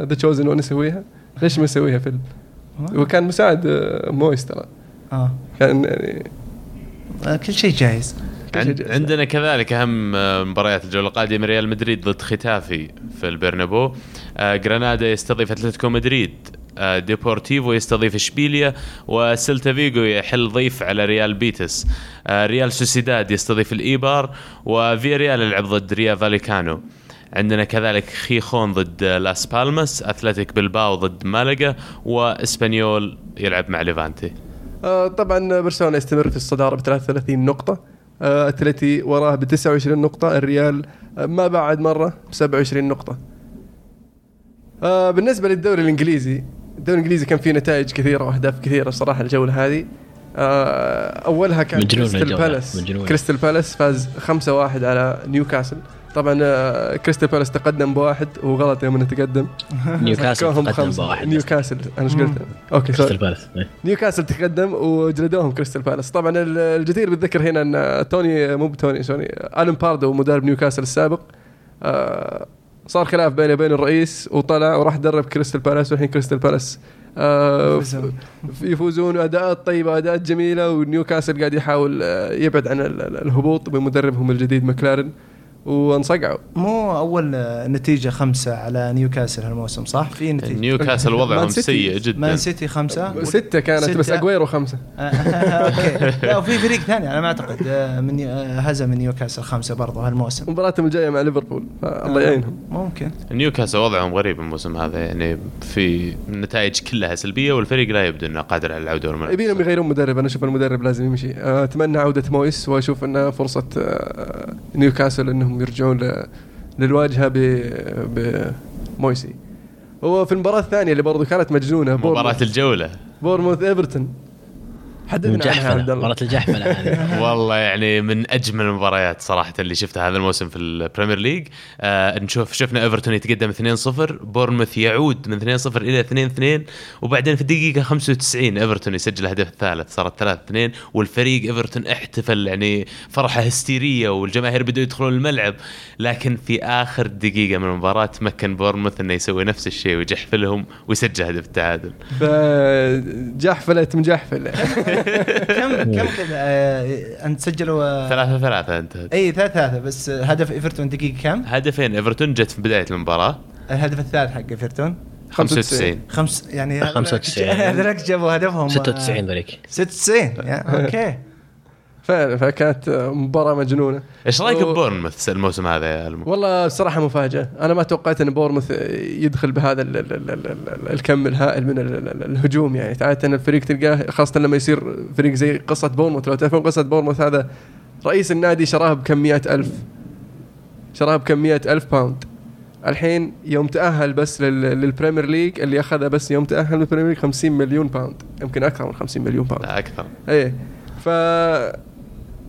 the chosen one يسويها. ليش ما يسويها فيل؟ وكان مساعد مويس ترى. آه. كان يعني كل شيء جاهز. عند عندنا كذلك أهم آه، مباريات الجولة القادمة ريال مدريد ضد ختافي في البرنابو. آه، جرانادا يستضيف أتلتيكو مدريد آه، ديبورتيفو يستضيف إشبيليا وسيلتا فيجو يحل ضيف على ريال بيتس. آه، ريال سوسيداد يستضيف الإيبار وفياريال يلعب ضد رايو فاليكانو. عندنا كذلك خيخون ضد لاس بالماس أتلتيك بلباو ضد مالقا وإسبانيول يلعب مع ليفانتي. طبعا برشلونة يستمر في الصدارة ب 33 نقطة. اتلتي وراه ب 29 نقطة الريال آه، ما بعد مرة ب 27 نقطة. آه، بالنسبة للدوري الإنجليزي الدوري الإنجليزي كان فيه نتائج كثيرة وأهداف كثيرة صراحة الجوله هذه. آه، أولها كان كريستال الجولة، بالاس. كريستال بالاس فاز 5-1 على نيوكاسل. طبعا آه، كريستال بالاس تقدم بواحد وغلط يوم إنه تقدم نيوكاسل تقدم. بواحد نيوكاسل أنا إيش قلت؟ okay كريستال بالاس إيه. نيوكاسل تقدم وجلدوهم كريستال بالاس طبعا ال- الجدير بالذكر هنا إن توني مو بتوني sorry الن باردو مدرب نيوكاسل السابق آه، صار خلاف بينه وبين الرئيس وطلع وراح درب كريستال بالاس والحين كريستال بالاس آه، يفوزون. أداءات طيبة أداءات جميلة ونيوكاسل قاعد يحاول آه، يبعد عن ال- ال- الهبوط بمدربهم الجديد مكلارن وانصقعوا. مو أول آه، نتيجة خمسة على نيوكاسل هالموسم صح؟ في نتيجة. نيوكاسل وضعهم. سيء جدا. مان سيتي خمسة. ستة كانت بس ستة. اجويرو خمسة okay. لا وفي فريق ثاني أنا ما أعتقد آه، من آه، هزم من نيوكاسل خمسة برضه هالموسم. مباراتهم الجاية مع ليفربول الله يعينهم. ممكن. نيوكاسل وضعهم غريب الموسم هذا يعني في النتائج كلها سلبية والفريق لا يبدو إنه قادر على العودة والمنافسه يبينهم يغيرون مدرب أنا أشوف المدرب لازم يمشي. آه، أتمنى عودة مويس وأشوف إنها فرصة آه، نيوكاسل إنهم يرجعون ل- للواجهة ب بمويسي هو في المباراة الثانية اللي برضو كانت مجنونة مباراة الجولة. بورموث إيفرتون. عنها مجحفله عبد الله. مباراه الجحفلة هذه. والله يعني من أجمل المباريات صراحة اللي شفتها هذا الموسم في البريمير ليج. آه نشوف شفنا إيفرتون يتقدم 2-0 بورنموث يعود من 2-0 إلى 2-2 وبعدين في الدقيقه 95 إيفرتون يسجل الهدف الثالث صارت 3-2 والفريق إيفرتون احتفل يعني فرحة هستيرية والجماهير بدأوا يدخلون الملعب. لكن في آخر دقيقة من المباراة تمكن بورنموث إنه يسوي نفس الشيء ويجحفلهم ويسجل هدف التعادل. فجحفلة مجحفل كم كم كذا آه، أنت سجلوا آه، ثلاثة ثلاثة انتهت إي ثلاثة ثلاثة بس هدف إيفرتون دقيقة كم؟ هدفين إيفرتون جت في بداية المباراة. الهدف الثالث حق إيفرتون. 95 خمس يعني 95. هذولك جابوا هدفهم. آه، 96 ذوليك. 96 يا okay. فعلا فكانت مباراة مجنونة. إيش رأيك و- ببورنموث الموسم هذا يا المو؟ والله بصراحة مفاجأة. أنا ما توقعت أن بورموث يدخل بهذا ال ال ال ال ال الكم الهائل من ال ال الهجوم يعني. عادة الفريق تلقاه خاصة لما يصير فريق زي قصة بورموث لو تعرفون قصة بورموث هذا رئيس النادي شراه بكم مية ألف. شراه بكم مية ألف pound الحين يوم تأهل بس لل- للبريمير ليج اللي أخذها بس يوم تأهل للبريمير ليج 50 مليون pound يمكن أكثر من 50 مليون pound لا أكثر. إيه. ف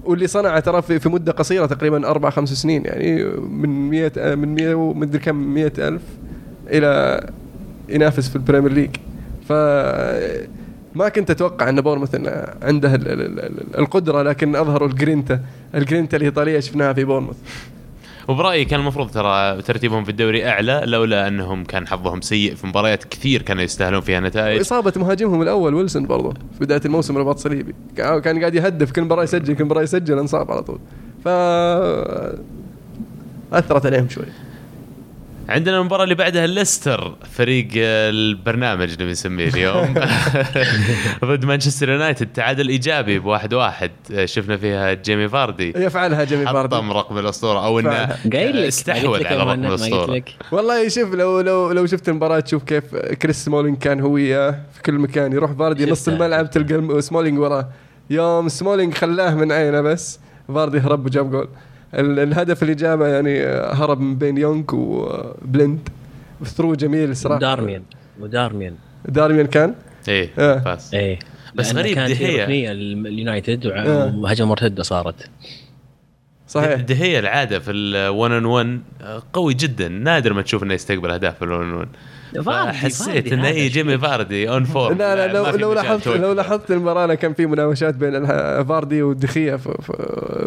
واللي صنعه ترى في, في مدة قصيرة تقريبا أربع خمس سنين يعني من 100 من 100 ومدري كم 100 ألف إلى ينافس في البريمير ليج. ف ما كنت أتوقع أن بورموث عنده ال- ال- ال- القدرة لكن أظهروا ال grinta ال grinta الايطاليه شفناها في بورموث وبرأيي كان المفروض ترى ترتيبهم في الدوري أعلى لولا أنهم كان حظهم سيء في مباريات كثير كانوا يستاهلون فيها نتائج. واصابه مهاجمهم الأول ويلسون برضه في بداية الموسم رباط صليبي. كان قاعد يهدف كل مباراة يسجل كل مباراة يسجل انصاب على طول. ف أثرت عليهم شوي. عندنا المباراة اللي بعدها ليستر فريق البرنامج نبي نسميه اليوم. ضد مانشستر يونايتد تعادل إيجابي بواحد واحد. شفنا فيها جيمي فاردي. يفعلها جيمي فاردي. حطم رقم الأسطورة أو إنه استحوذ على رقم الأسطورة. والله شوف لو لو لو شفت المباراة تشوف كيف كريس سمولينج كان هو وياه في كل مكان. يروح فاردي نص. الملعب تلقى سمولينج وراه. يوم سمولينج خلاه من عينه بس فاردي هرب وجاب جول. الهدف اللي جابه يعني هرب من بين يونغ وبلند through جميل صراحة. ودارميان ودارميان دارميان كان؟ إيه آه. pass إيه. بس غريب دي خيا. ركنيه ال- اليونايتد آه. وهجمه مرتدة صارت. صحيح. دي خيا العادة في ال 1 on 1 قوي جدا. نادر ما تشوف إنه يستقبل أهداف في ال 1 on 1 فاردي- حسيت إنه اي جيمي؟ فاردي on form لا لا لو لو لاحظت. لو لاحظت المباراة كان في مناوشات بين فاردي ف-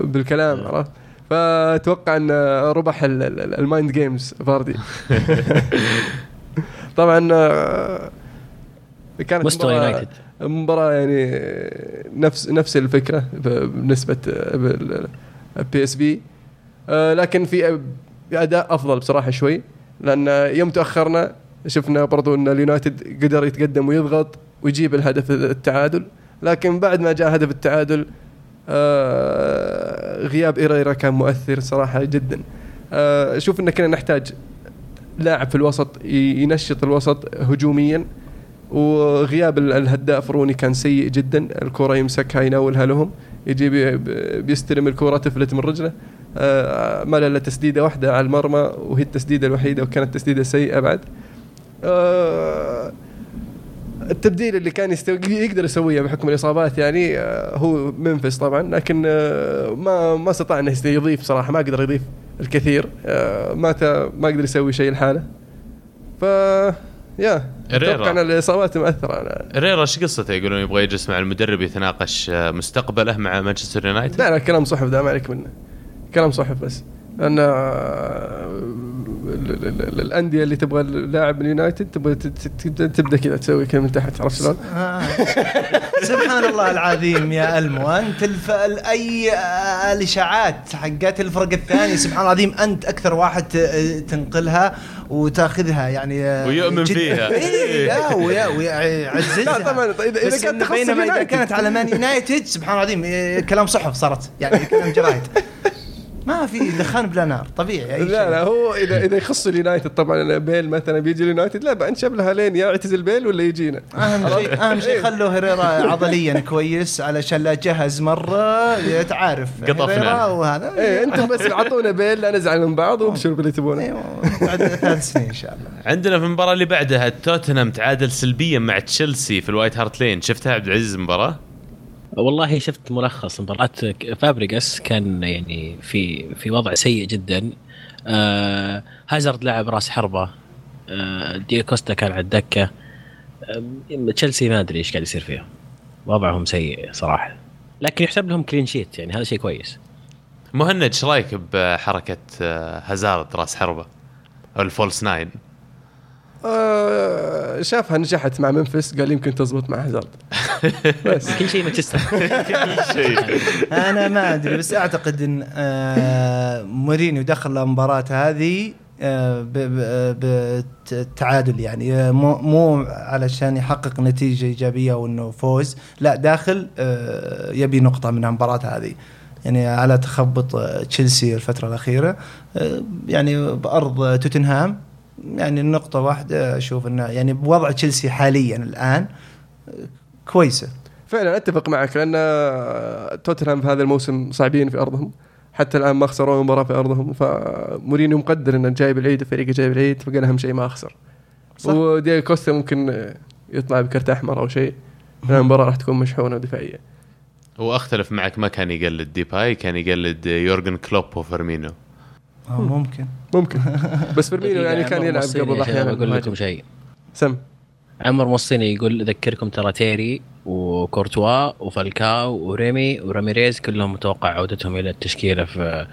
بالكلام عرفت؟ فأتوقع أن ربح ال- ال- ال mind games فاردي. طبعا آه، كانت مستوى مباراة- يونايتد. مباراة يعني نفس نفس الفكرة بالنسبة PSV لكن في أداء أفضل بصراحة شوي لأن يوم تأخرنا شفنا برضو أن اليونايتد قدر يتقدم ويضغط ويجيب الهدف التعادل. لكن بعد ما جاء هدف التعادل آه، غياب إيريرا كان مؤثر صراحة جدا. آه، أشوف إن كنا نحتاج لاعب في الوسط ينشط الوسط هجوميا وغياب ال- الهداف روني كان سيء جدا. الكرة يمسكها يناولها لهم يجي بي- بي- بيستلم الكرة تفلت من رجله. آه، ما له الا تسديدة واحدة على المرمى وهي التسديدة الوحيدة وكانت تسديدة سيئة بعد. آه، التبديل اللي كان يستو... يقدر يسويه بحكم الإصابات يعني آه، هو منفس طبعا لكن آه، ما ما استطاع إنه يضيف صراحة ما قدر يضيف الكثير آه، ما ت... ما قدر يسوي شيء لحاله. ف يا. أتوقع إن الإصابات مأثره على ريرا إيش قصته؟ يقولون يبغى يجلس مع المدرب يتناقش مستقبله مع مانشستر يونايتد؟ لا لا كلام صحف ده ما عليك منه. كلام صحف بس. لأن الأندية اللي تبغى اللاعب من يونايتد تبغى تبدا كذا تسوي كذا من تحت عرفت شلون؟ آه. سبحان الله العظيم يا ألمو أنت الف... ال- أي آه، الإشاعات حقت الفرق الثانية سبحان الله العظيم أنت أكثر واحد ت- تنقلها وتاخذها يعني آه، ويؤمن جد- فيها. إيه لا ويا- ويعززها لا طبعا طيب إذا بس كان إنه تخصص بينما إذا. كانت على مان يونايتد سبحان الله العظيم كلام صحف صارت يعني كلام جرايد ما في دخان بلا نار طبيعي أي لا شيء. لا هو اذا إذا يخص اليونايتد طبعا بيل مثلا بيجي اليونايتد لا بنشب لها لين يا يعتزل بيل ولا يجينا. أهم شيء أهم شيء خلوا هيريرا عضليا كويس علشان لا جهز مرة تعرف قطفنا. هيريرا وهذا. إيه أنتم بس أعطونا بيل لا نزعل من بعض وابشروا باللي تبونه. أيوه بعد ثلاث سنين إن شاء الله. عندنا في المباراة اللي بعدها توتنهام تعادل سلبيا مع تشيلسي في الوايت هارت لين. شفتها عبد العزيز المباراة؟ والله شفت ملخص مباراة فابريجاس كان يعني في في وضع سيء جدا. آه هازارد لعب راس حربة. آه دي كوستا كان على الدكة. آه تشيلسي ما أدري إيش قاعد يصير فيها وضعهم سيء صراحة. لكن يحسب لهم clean sheet يعني هذا شيء كويس. مهند إيش رأيك بحركة آه، هازارد راس حربة؟ أو ال false nine. آه شافها نجحت مع ممفيس قال يمكن تزبط مع هازارد بس. كل شيء مانشستر. شيء أنا ما أدري بس أعتقد إن آه، مورينيو دخل المباراة هذه آه، ب- ب- بالتعادل يعني. مو مو علشان يحقق نتيجة إيجابية وإنه فوز لا داخل يبي نقطة من المباراه هذه. يعني على تخبط تشيلسي الفترة الأخيرة يعني بأرض توتنهام. يعني النقطة واحدة أشوف إنه يعني بوضع تشيلسي حاليا الآن آه، كويسة. فعلا أتفق معك لأن توتنهام في هذا الموسم صعبين في أرضهم. حتى الآن ما خسروا مباراة في أرضهم فمورينيو مقدر إنه جايب العيد فريقه جايب العيد فقال أهم شيء ما أخسر. صح. ودياغو كوستا ممكن يطلع بكرت أحمر أو شيء. لأن المباراة راح تكون مشحونة ودفاعيه واختلف معك ما كان يقلد ديباي كان يقلد يورجن كلوب وفيرمينو. آه، ممكن. ممكن. بس فيرمينو يعني كان يلعب قبل أحيانا. أقول لكم. شيء. سم. عمر موصيني يقول أذكركم ترى تيري وكورتوا وفالكاو وريمي وراميريز كلهم متوقع عودتهم إلى التشكيلة في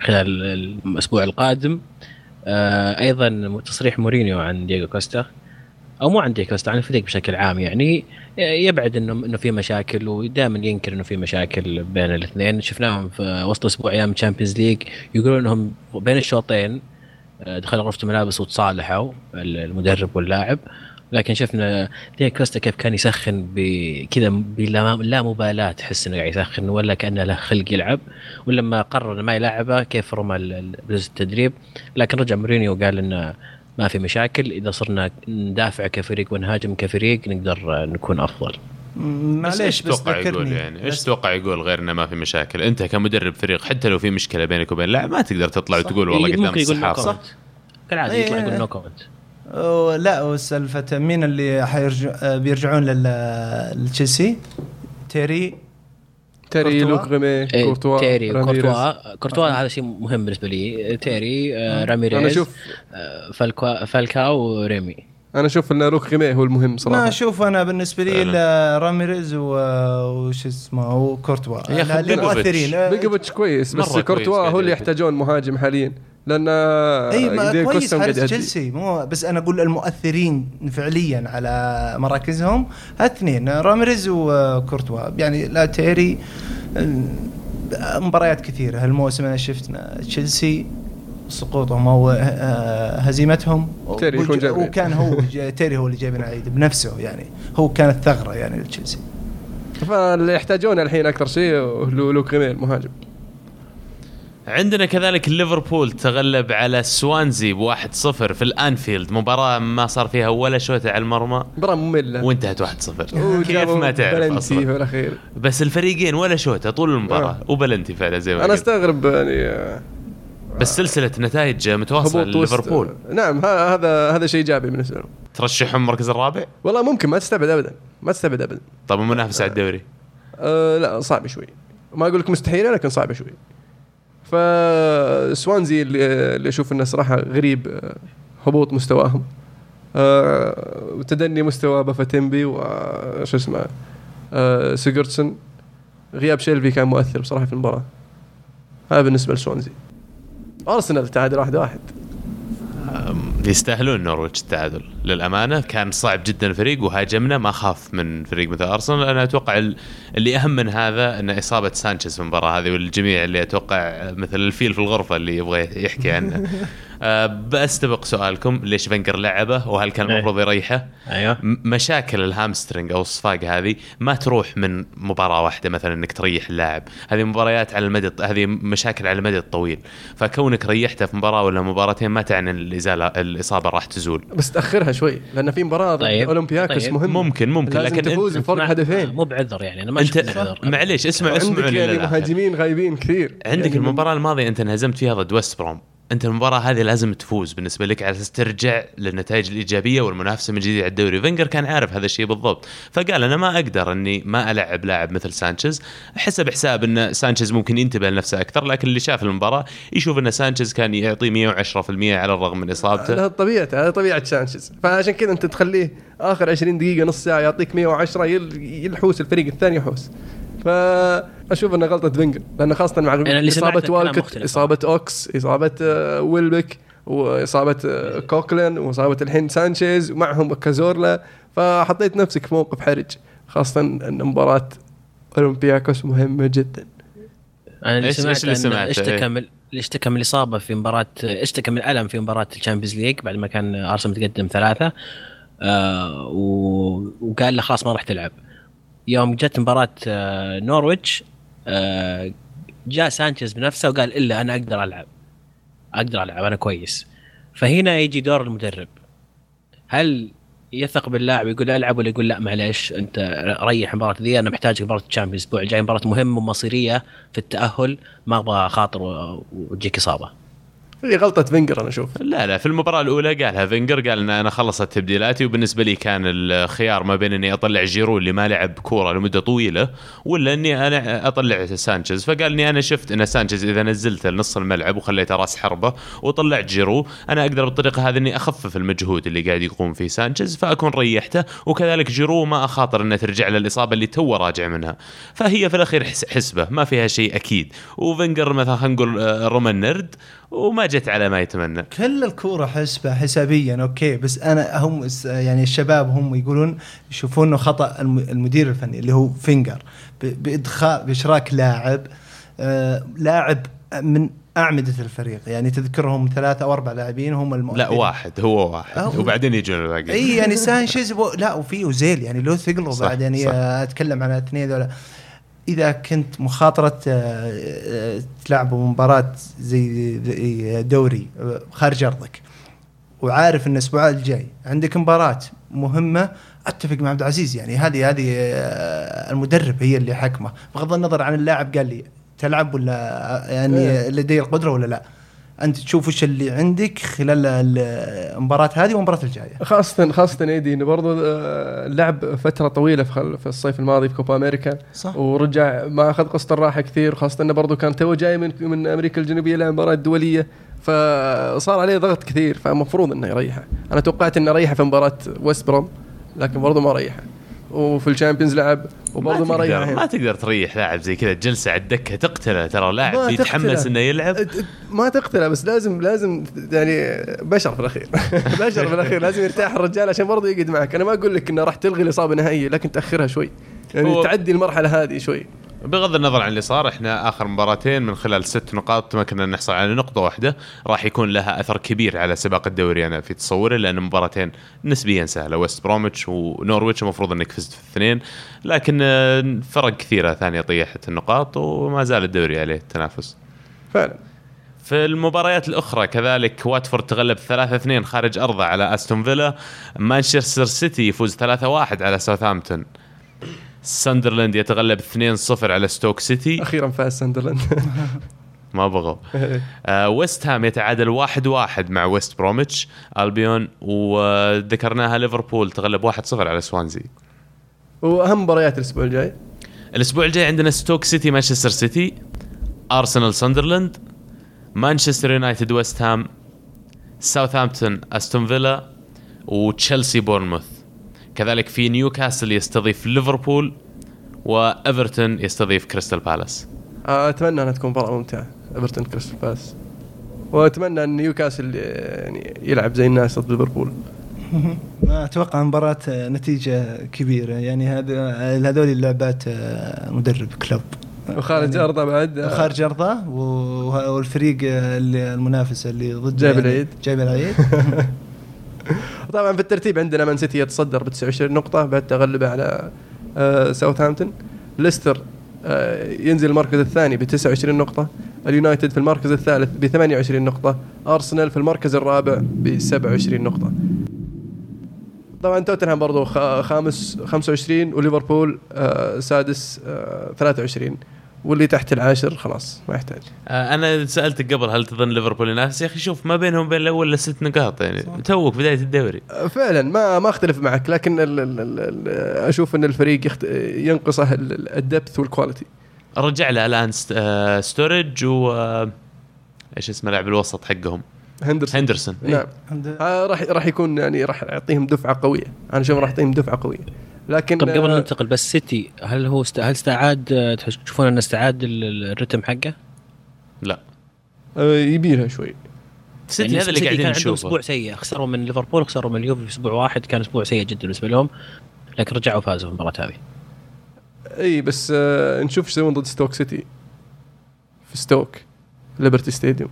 خلال الأسبوع القادم. آه أيضا تصريح مورينيو عن دييغو كوستا أو مو عن دييغو كوستا عن الفريق بشكل عام يعني. يبعد انه إنه في مشاكل ودائما ينكر إنه في مشاكل بين الاثنين. شفناهم في وسط أسبوع أيام Champions League يقولون إنهم بين الشوطين آه، دخلوا غرفة الملابس وتصالحوا المدرب واللاعب. لكن شفنا دييغو كوستا كيف كان يسخن بكذا بلا لا مبالاة تحس إنه قاعد يسخن ولا كأنه له خلق يلعب. ولما قرر ما يلعبه كيف رمى بلوز التدريب. لكن رجع مورينيو وقال إنه ما في مشاكل. إذا صرنا ندافع كفريق ونهاجم كفريق نقدر نكون أفضل. معليش إيش بس تتوقع يقول ذكرني يعني؟ إيش تتوقع يقول غير انه ما في مشاكل؟ أنت كمدرب فريق حتى لو في مشكلة بينك وبين اللاعب ما تقدر تطلع صح. وتقول والله قدام الصحافة. كومنت كالعادة إيه، يطلع يقول. نو كومنت لا وسالفه مين اللي حيرجع آه، بيرجعون لل- لتشيلسي؟ تيري. تيري؟ لويك ريمي إيه، كورتوا تيري. كورتوا كورتوا هذا شيء مهم بالنسبة لي تيري آه، راميريز أنا أشوف آه، فالكاو وريمي أنا أشوف إن لويك ريمي هو المهم ما صراحة أشوف أنا بالنسبة لي إلا راميريز و- وش اسمه وكورتوا. يا أخي اللي. مؤثرين. بيغوفيتش كويس بس كورتوا هو اللي يحتاجون مهاجم حاليا. لأن إي ما كويس حارس. تشيلسي. مو بس أنا أقول المؤثرين فعليا على مراكزهم اثنين راميريز وكورتوا. يعني لا تيري مباريات كثيرة هالموسم أنا شفت تشيلسي. سقوطهم أو آه، هزيمتهم. تيري يكون جايب. وكان هو تيري هو اللي جايب العيد بنفسه يعني. هو كانت ثغره يعني لتشيلسي. فاللي يحتاجونه الحين أكثر شيء لويك ريمي المهاجم عندنا كذلك ليفربول تغلب على سوانزي ب 1-0 في الأنفيلد. مباراة ما صار فيها ولا شوتة على المرمى. مباراة مملة. وانتهت 1-0 كيف ما تعرف بلنتي أصلا. في الأخير. بس الفريقين ولا شوطه طول المباراة. آه. وبلنتي فعلا زي ما أنا. أستغرب يعني آه، بس سلسلة نتائج متواصلة ليفربول. نعم هذا هذا شيء إيجابي بالنسبة لهم. ترشحهم المركز الرابع؟ والله ممكن ما تستبعد ابدا ما تستبعد ابدا. طب المنافسه على الدوري؟ أه لا صعب شوي. ما أقول لك مستحيله لكن صعبه شوي. فسوانزي اللي, اللي أشوف إنه صراحة غريب آه، هبوط مستواهم. أه وتدني مستوى بافيتيمبي وش اسمه أه سيغوردسون غياب شيلفي كان مؤثر بصراحة في المباراة. هذا بالنسبة لسوانزي. أرسنال تعادل واحد واحد. يستاهلون نورويتش التعادل. للأمانة كان صعب جدا الفريق وهاجمنا ما خاف من فريق مثل أرسنال. أنا أتوقع ال- اللي أهم من هذا إن إصابة سانشيز في المباراة هذه والجميع اللي أتوقع مثل الفيل في الغرفة اللي يبغى يحكي عنه. بستبق سؤالكم ليش فنجر لعبة وهل كان إيه. المفروض يريحه؟ أيوه مشاكل الهامسترنج أو الصفاقه هذه ما تروح من مباراة واحدة مثلا إنك تريح اللاعب، هذه مباريات على المدى هذه مشاكل على المدى الطويل، فكونك ريحته في مباراة ولا مباراتين ما تعني الازاله الإصابة راح تزول. بس تأخرها شوي لأن في مباراة طيب. أولمبياكوس طيب. مهم ممكن ممكن لازم لكن تفوز انت بفرق هدفين مو بعذر يعني أنا ما انت معليش اسمع عندك اسمعوا يعني. مهاجمين غايبين كثير عندك يعني المباراة الماضية أنت انهزمت فيها ضد ويست بروم أنت المباراة هذه لازم تفوز بالنسبة لك على أساس ترجع للنتائج الإيجابية والمنافسة من جديد على الدوري. فينجر كان عارف هذا الشيء بالضبط. فقال أنا ما أقدر أني ما ألعب لاعب مثل سانشيز. حسب حساب إن سانشيز ممكن ينتبه لنفسه أكثر لكن اللي شاف المباراة يشوف إن سانشيز كان يعطي 110% على الرغم من إصابته. هذا طبيعته هذا طبيعة سانشيز. فعشان كذا أنت تخليه آخر 20 دقيقة نص ساعة يعطيك 110 يل- يلحوس الفريق الثاني يحوس. فأشوف انه غلطة فينجر لأنه خاصة مع سمعة إصابة والكوت. إصابة أوكس إصابة آه، ويلبك وإصابة آه، كوكلين وإصابة الحين سانشيز ومعهم كازورلا فحطيت نفسك في موقف حرج خاصة إن مباراة أولمبياكوس مهمة جدا أنا اللي سمعت اللي إن سمعته؟ اشتكى إيه. من اللي اشتكى من الإصابة في مباراة اشتكى من الألم في مباراة ال Champions League بعد ما كان أرسنال متقدم ثلاثة آه و- وقال له خلاص ما راح تلعب يوم جت مباراة آه نورويتش آه جاء سانشيز بنفسه وقال إلا أنا أقدر ألعب. أقدر ألعب أنا كويس. فهنا يجي دور المدرب. هل يثق باللاعب يقول ألعب ولا يقول لا؟ معليش أنت ريح المباراه ذي. أنا محتاج مباراة ال Champions الأسبوع الجاي مباراة مهمة ومصيرية في التأهل. ما أبغى أخاطر وتجيك إصابة. هي غلطة فينجر أنا أشوف. لا لا في المباراة الأولى قالها فينجر قال إن أنا خلصت تبديلاتي وبالنسبة لي كان الخيار ما بين إني أطلع جيرو اللي ما لعب كورة لمدة طويلة ولا إني أنا أطلع سانشيز. فقال إني أنا شفت إن سانشيز إذا نزلته لنص الملعب وخليته راس حربة وطلعت جيرو أنا أقدر بالطريقة هذه إني أخفف المجهود اللي قاعد يقوم فيه سانشيز فأكون ريحته وكذلك جيرو ما أخاطر إنه ترجع له الإصابة اللي تو راجع منها. فهي في الأخير حس- حسبة ما فيها شيء أكيد. وفينجر مثلا خلينا نقول آه، رمى النرد وما جت على ما يتمنى. كل الكورة حسبه حسابيا okay بس أنا هم يعني الشباب هم يقولون يشوفون انه خطأ الم- المدير الفني اللي هو فينجر بادخال بإشراك لاعب آه لاعب من أعمدة الفريق. يعني تذكرهم ثلاثة أو أربع لاعبين هم لا المؤثرين. واحد هو واحد. وبعدين يجون الباقي إي يعني سانشيز و... لا وفي اوزيل يعني له ثقله بعد يعني صح. أتكلم عن الاثنين ذولا. إذا كنت مخاطرة آه، آه، تلعبوا مباراة زي دوري آه، خارج أرضك وعارف إن الأسبوع الجاي عندك مباراة مهمة أتفق مع عبد العزيز يعني هذه هذه المدرب هي اللي حكمه بغض النظر عن اللاعب قال لي تلعب ولا يعني إيه. لدي القدرة ولا لا أنت تشوف وش اللي عندك خلال المباراه هذه والمباراه الجاية. خاصة خاصة إيدي انه برضو آه، لعب فترة طويلة في الصيف الماضي في كوبا أمريكا. صح. ورجع ما أخذ قسط الراحة كثير خاصة انه برضو كان تو جاي من من أمريكا الجنوبية لعب مباريات دولية. فصار عليه ضغط كثير فمفروض إنه يريحه. أنا توقعت إنه ريحه في مباراة ويست بروم لكن برضو ما ريحه. وفي ال Champions لعب وبرضو ما, ريحه ما. تقدر تريح لاعب زي كذا. جلسة على الدكه تقتله ترى لاعب يتحمس. إنه يلعب. ما تقتله بس لازم لازم يعني بشر في الأخير. بشر في الأخير لازم يرتاح الرجال عشان برضه يقعد معك. أنا ما أقول لك إنه راح تلغي الإصابة نهائيا لكن تأخرها شوي. يعني تعدي المرحلة هذه شوي. بغض النظر عن اللي صار إحنا آخر مباراتين من خلال ست نقاط تمكنا نحصل على نقطة واحدة راح يكون لها أثر كبير على سباق الدوري أنا في تصوري لأن مباراتين نسبيا سهلة ويست بروميتش ونورويتش المفروض إنك فزت في الاثنين لكن فرق كثيرة ثانية طيحت النقاط وما زال الدوري عليه التنافس فعلا. في المباريات الأخرى كذلك واتفورد تغلب 3-2 خارج أرضه على أستون فيلا مانشستر سيتي يفوز 3-1 على ساوثهامبتون. ساندرلاند يتغلب 2-0 على ستوك سيتي. أخيرا فاز ساندرلاند. ما بغوا آه ويست هام يتعادل 1-1 واحد واحد مع ويست بروميتش ألبيون وذكرناها ليفربول تغلب 1-0 على سوانزي. وأهم مباريات الأسبوع الجاي. الأسبوع الجاي عندنا ستوك سيتي مانشستر سيتي أرسنال ساندرلاند مانشستر يونايتد ويست هام ساوثهامبتون أستون فيلا وتشيلسي بورنموث. كذلك في نيوكاسل يستضيف ليفربول وإيفرتون يستضيف كريستال بالاس. آه، أتمنى أنها تكون مباراة ممتعة إيفرتون كريستال بالاس. وأتمنى أن نيوكاسل يعني يلعب زي الناس ضد ليفربول. ما أتوقع مباراة نتيجة كبيرة. يعني هذا هذول اللعبات آه، مدرب كلوب. وخارج يعني أرضه بعد آه، خارج أرضه والفريق اللي المنافس اللي ضد جايب العيد. جايب العيد. طبعا في الترتيب عندنا مان سيتي يتصدر ب 29 نقطة بعد تغلبه على آه، ساوثهامبتون ليستر آه، ينزل المركز الثاني ب 29 نقطة. اليونايتد في المركز الثالث ب 28 نقطة. أرسنال في المركز الرابع ب 27 نقطة. طبعا توتنهام برضو خامس 25 وليفربول آه، سادس آه، 23 واللي تحت العاشر خلاص ما يحتاج. آه، أنا سألتك قبل هل تظن ليفربول ينافس؟ يا أخي شوف ما بينهم وبين الأول إلا ست نقاط يعني. توك بداية الدوري. فعلا ما ما أختلف معك لكن ال ال ال ال أشوف إن الفريق يخت... ينقصه ال depth وال quality رجع له الآن ست- آه، ستورج و آه، إيش اسمه لاعب الوسط حقهم؟ هندرسون. هندرسون. نعم. آه، راح راح يكون يعني راح يعطيهم دفعة قوية. أنا أشوف راح يعطيهم دفعة قوية. لكن طب قبل آه، ننتقل بس سيتي هل هو است... هل استعاد آه، تشوفون أنه استعاد ال- ال- الرتم حقه؟ لا. آه، يبيلها شوي. سيتي يعني هذا اللي قاعدين نشوفه. أسبوع سيء. خسروا من ليفربول خسروا من اليوفي في أسبوع واحد كان أسبوع سيء جدا بالنسبة لهم لكن رجعوا فازوا في المباراة هذه. إي بس آه، نشوف إيش يسوون ضد ستوك سيتي في ستوك ليبرتي stadium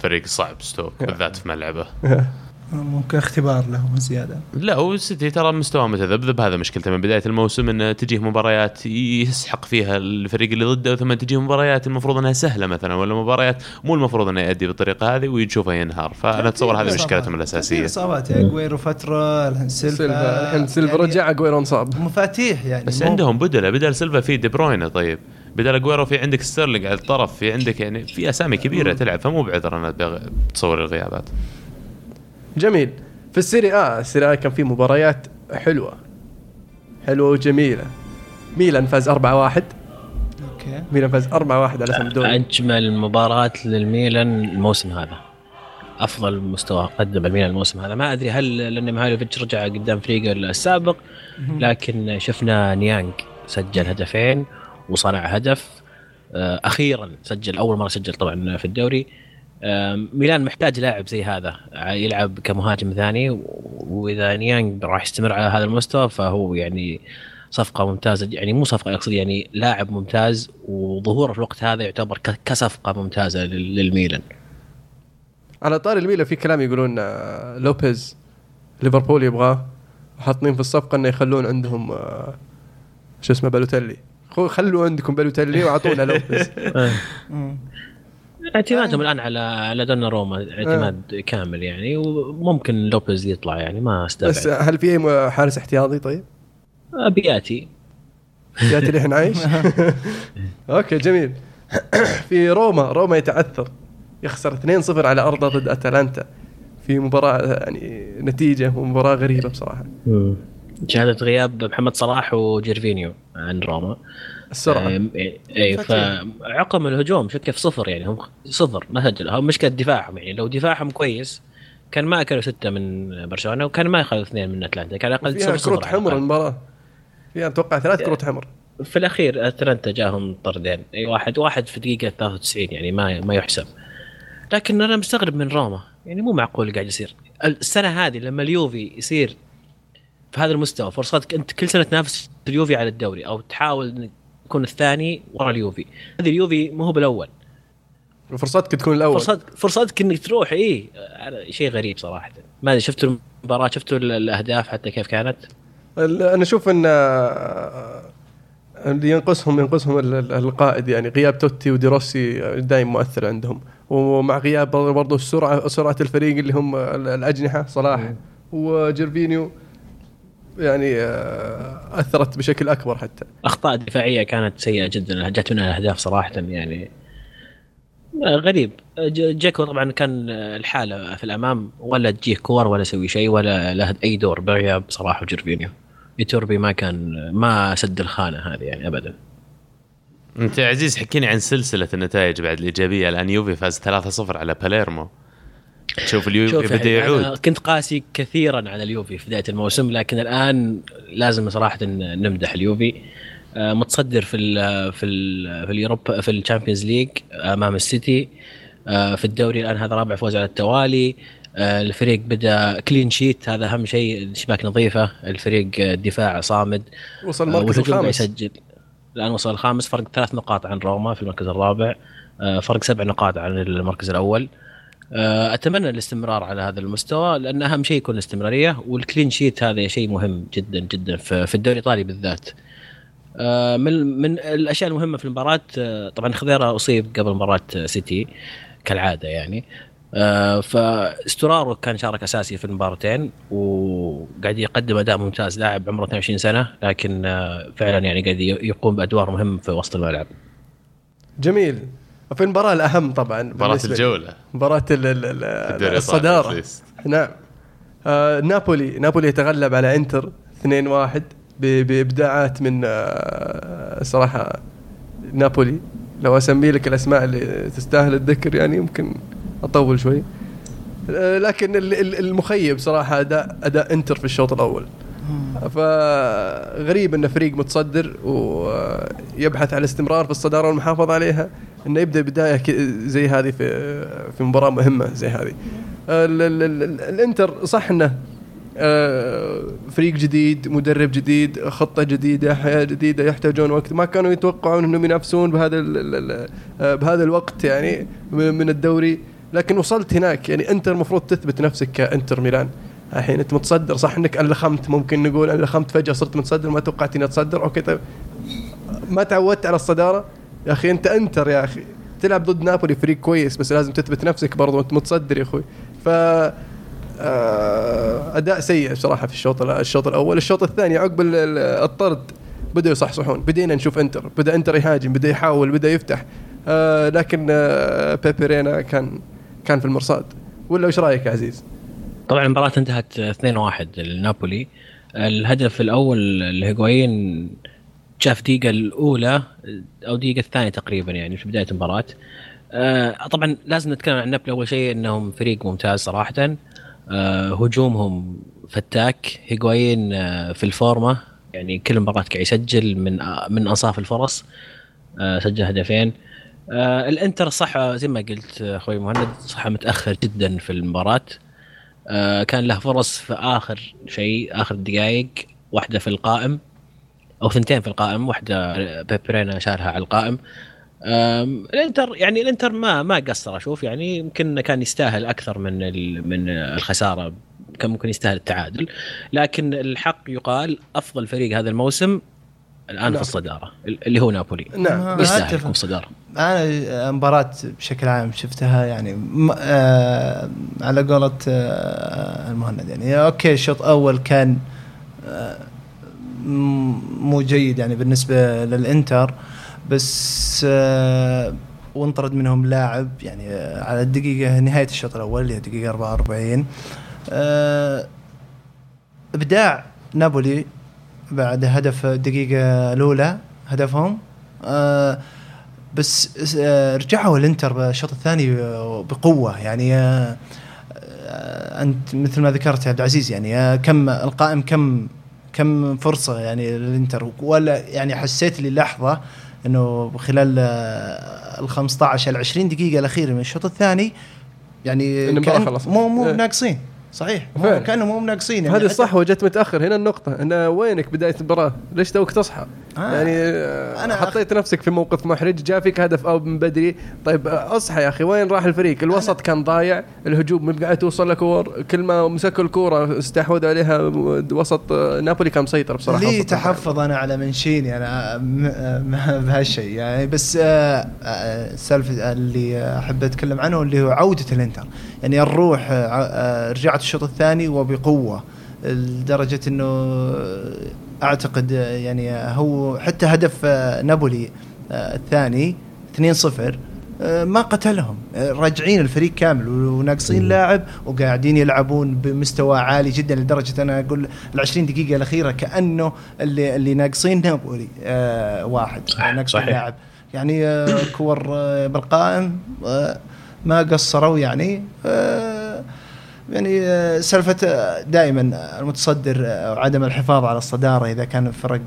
فريق صعب ستوك بالذات في ملعبه. ممكن اختبار لهم زيادة. لا والسيتي ترى مستواه متذبذب. هذا مشكلته. من بداية الموسم انه تجيه مباريات يسحق فيها الفريق اللي ضده ثم تجيه مباريات المفروض إنها سهلة مثلا ولا مباريات مو المفروض إنه يؤدي بالطريقة هذه ويشوفها ينهار. فأنا أتصور هذه مشكلتهم الأساسية. إصابات اجويرو فترة الحين سيلفا سيلفا الحين سيلفا يعني رجع اجويرو انصاب. مفاتيح يعني بس مو- عندهم بدله بدل سيلفا في دي بروينا طيب بدل اجويرو في عندك ستيرلينج على الطرف في عندك يعني في أسامي كبيرة تلعب فمو بعذر أنا بتصور الغيابات. جميل. في السيري آ السيري آ كان في مباريات حلوة. حلوة وجميلة. ميلان فاز 4-1 أوكي. ميلان فاز 4-1 على سامدوريا أجمل مباراة للميلان الموسم هذا. أفضل مستوى قدم الميلان الموسم هذا. ما أدري هل لأن مهالوفيتش رجع قدام فريقه السابق لكن شفنا نيانج سجل هدفين وصنع هدف آه، أخيرا سجل أول مرة سجل طبعا في الدوري. ميلان محتاج لاعب زي هذا يلعب كمهاجم ثاني وإذا نيانج راح يستمر على هذا المستوى فهو يعني صفقة ممتازة يعني مو صفقة أقصد يعني لاعب ممتاز وظهوره في الوقت هذا يعتبر كصفقة ممتازة لل- للميلان. على طاري الميلان في كلام يقولون آه، لوبيز ليفربول يبغاه وحاطين في الصفقة إنه يخلون عندهم آه، شو اسمه بالوتيلي. خو- خلوا عندكم بالوتيلي وأعطونا لوبيز. اعتمادهم الآن على على دوناروما اعتماد كامل يعني وممكن لوبيز يطلع يعني ما بس استبعد هل في أي حارس احتياطي طيب؟ أبياتي. أبياتي الحين عايش؟ أوكي جميل. في روما روما يتعثر. يخسر 2-0 على أرضه ضد أتلانتا. في مباراة يعني نتيجة ومباراة غريبة بصراحة. شهدت غياب محمد صلاح وجيرفينيو عن روما. السرعة. إي فعقم الهجوم شوف كيف صفر يعني هم صفر ما سجل. هم مشكلة دفاعهم يعني لو دفاعهم كويس كان ما أكلوا ستة من برشلونة وكان ما اخذوا اثنين من أتلانتا كان أقل صفر كروت صفر على حمر. المباراة. فيها أتوقع ثلاث كروت حمر. في الأخير أتلانتا جاهم طردين. إي واحد واحد في دقيقة 93 يعني ما ما يحسب. لكن أنا مستغرب من روما. يعني مو معقول قاعد يصير. السنة هذه لما اليوفي يصير في هذا المستوى فرصتك أنت كل سنة تنافس اليوفي على الدوري أو تحاول إنك تكون الثاني ورا اليوفي. هذه اليوفي ما هو بالأول. فرصتك تكون الأول. فرصتك فرصتك إنك تروح اي شيء غريب صراحة. ما أدري شفتوا المباراة؟ شفتوا ال- الأهداف حتى كيف كانت؟ ال- أنا أشوف إن آه، اللي ينقصهم ينقصهم ال- ال- القائد يعني غياب توتي وديروسي دائما مؤثر عندهم. ومع غياب برضه السرعه سرعة الفريق اللي هم ال- الأجنحة صلاح وجيرفينيو. يعني آه، أثرت بشكل أكبر حتى. أخطاء دفاعية كانت سيئة جدا. جت منها أهداف صراحة يعني غريب. ج- جاكو طبعا كان الحالة في الأمام ولا تجيه كور ولا يسوي شيء ولا له أي دور. بغياب صلاح وجيرفينيو. ايتوربي ما كان ما سد الخانة هذه يعني ابدا. أنت يا عزيز حكيني عن سلسلة النتائج بعد الإيجابية. الآن يوفي فاز 3-0 على باليرمو. تشوف اليوفي شوف بدا يعني أنا يعود. كنت قاسي كثيرا على اليوفي في بداية الموسم لكن الآن لازم صراحة إن نمدح اليوفي. آه، متصدر في ال في ال في اليوروبا في ال Champions League أمام السيتي. آه، في الدوري الآن هذا رابع فوز على التوالي. آه، الفريق بدأ clean sheet هذا أهم شيء الشباك نظيفة. الفريق دفاع صامد. وصل المركز الخامس. يسجل. الآن وصل الخامس فرق ثلاث نقاط عن روما في المركز الرابع. فرق سبع نقاط عن المركز الأول. آه، أتمنى الاستمرار على هذا المستوى لأن أهم شيء يكون الاستمرارية وال clean sheet هذا شيء مهم جدا جدا في الدوري الإيطالي بالذات. آه، من من الأشياء المهمة في المباراة آه، طبعا خضيرة أصيب قبل مباراة سيتي كالعادة يعني. آه، فاسترارو كان شارك أساسي في المباراتين وقاعد يقدم أداء ممتاز لاعب عمره 22 سنة لكن آه، فعلا يعني قاعد يقوم بأدوار مهمة في وسط الملعب. جميل. في المباراة الأهم طبعا مباراة. الجولة. مباراة ال- ال- ال- الدوري الصدارة. نعم. آه نابولي. نابولي يتغلب على إنتر 2-1 ب- بإبداعات من آه صراحة نابولي. لو أسمي لك الأسماء اللي تستاهل الذكر يعني يمكن أطول شوي. آه لكن ال- ال- المخيب صراحة أداء أداء إنتر في الشوط الأول. فغريب إن فريق متصدر ويبحث عن الاستمرار في الصدارة والمحافظة عليها. إنه يبدأ بداية زي هذه في في مباراة مهمة زي هذه. ال- ال- ال- ال- الإنتر صح إنه آه، فريق جديد مدرب جديد خطة جديدة حياة جديدة يحتاجون وقت. ما كانوا يتوقعون إنهم ينافسون بهذا آه، بهذا الوقت يعني من الدوري. لكن وصلت هناك. يعني انت المفروض تثبت نفسك كإنتر ميلان. الحين أنت متصدر. صح إنك ألخمت ممكن نقول ألخمت فجأة صرت متصدر ما توقعت إني أتصدر. أوكي طيب. ما تعودت على الصدارة. يا أخي أنت أنتر يا أخي. تلعب ضد نابولي فريق كويس بس لازم تثبت نفسك برضو أنت متصدر يا أخوي. ف آه، أداء سيء بصراحة في الشوط الشوط الأول. الشوط الثاني عقب ال- ال- الطرد بدأوا يصحصحون. بدينا نشوف أنتر. بدأ أنتر يهاجم بدأ يحاول بدأ يفتح. آه لكن آه بيبرينا كان كان في المرصاد. ولا إيش رأيك يا عزيز؟ طبعا المباراة انتهت 2-1 لنابولي. الهدف الأول لهيغوايين شاف دقيقة الأولى أو دقيقة الثانية تقريبا يعني في بداية المباراة. آه طبعا لازم نتكلم عن نابولي. أول شيء أنهم فريق ممتاز صراحة. آه هجومهم فتاك. هيغوايين آه في الفورمة. يعني كل مباراة قاعد يسجل من آه من أنصاف الفرص. آه سجل هدفين. آه الإنتر صح زي ما قلت آه، أخوي مهند صح متأخر جدا في المباراة. آه، كان له فرص في آخر شيء آخر دقائق. واحدة في القائم. أو ثنتين في القائم واحدة بيبرينا شالها على القائم الإنتر يعني الإنتر ما ما قصر أشوف يعني يمكن كان يستاهل أكثر من ال- من الخسارة كان ممكن يستاهل التعادل لكن الحق يقال أفضل فريق هذا الموسم الآن نعم. في الصداره اللي هو نابولي نعم. يستاهل. يكون الصداره أنا مباراة بشكل عام شفتها يعني م- آه على قولة آه المهند يعني أوكي الشوط الأول كان آه مو جيد يعني بالنسبة للإنتر بس آه وانطرد منهم لاعب يعني آه على الدقيقة نهاية الشوط الأول اللي هي دقيقة 44 آه إبداع نابولي بعد هدف الدقيقة الأولى هدفهم. آه بس آه رجعوا الإنتر بالشوط الثاني بقوة يعني آه أنت مثل ما ذكرت يا عبد العزيز يعني كم القائم كم كم فرصة يعني للإنتر ولا يعني حسيت لي لحظة إنه خلال ال 15 ال 20 دقيقة الأخيرة من الشوط الثاني يعني خلصت. مو مو إيه. ناقصين صحيح. كانوا مو ناقصين يعني. هذه الصح وجت متأخر. هنا النقطة. انه وينك بداية المباراة؟ ليش توك تصحى؟ آه. يعني آه، أنا حطيت نفسك في موقف محرج. جاء فيك هدف أو من بدري. طيب آه، اصحى يا أخي. وين راح الفريق؟ الوسط كان ضايع. الهجوم ما قاعد توصل لكور كل ما مسكوا الكورة استحوذوا عليها. وسط آه، نابولي كان مسيطر بصراحة. لي. تحفظ أنا على منشيني أنا بهالشيء يعني. بس السالفه اللي أحب أتكلم عنه اللي هو عودة الإنتر. يعني الروح آه، آه، رجعت الشوط الثاني وبقوة لدرجة إنه أعتقد آه، يعني هو حتى هدف نابولي الثاني 2-0 آه، ما قتلهم. راجعين الفريق كامل وناقصين لاعب وقاعدين يلعبون بمستوى عالي جدا لدرجة أنا أقول ال 20 دقيقة الأخيرة كأنه اللي اللي ناقصين نابولي آه واحد صحيح. لاعب. يعني آه كور آه بالقائم آه ما قصروا يعني آه يعني آه، سالفة آه، دائما المتصدر وعدم الحفاظ على الصدارة إذا كان فرق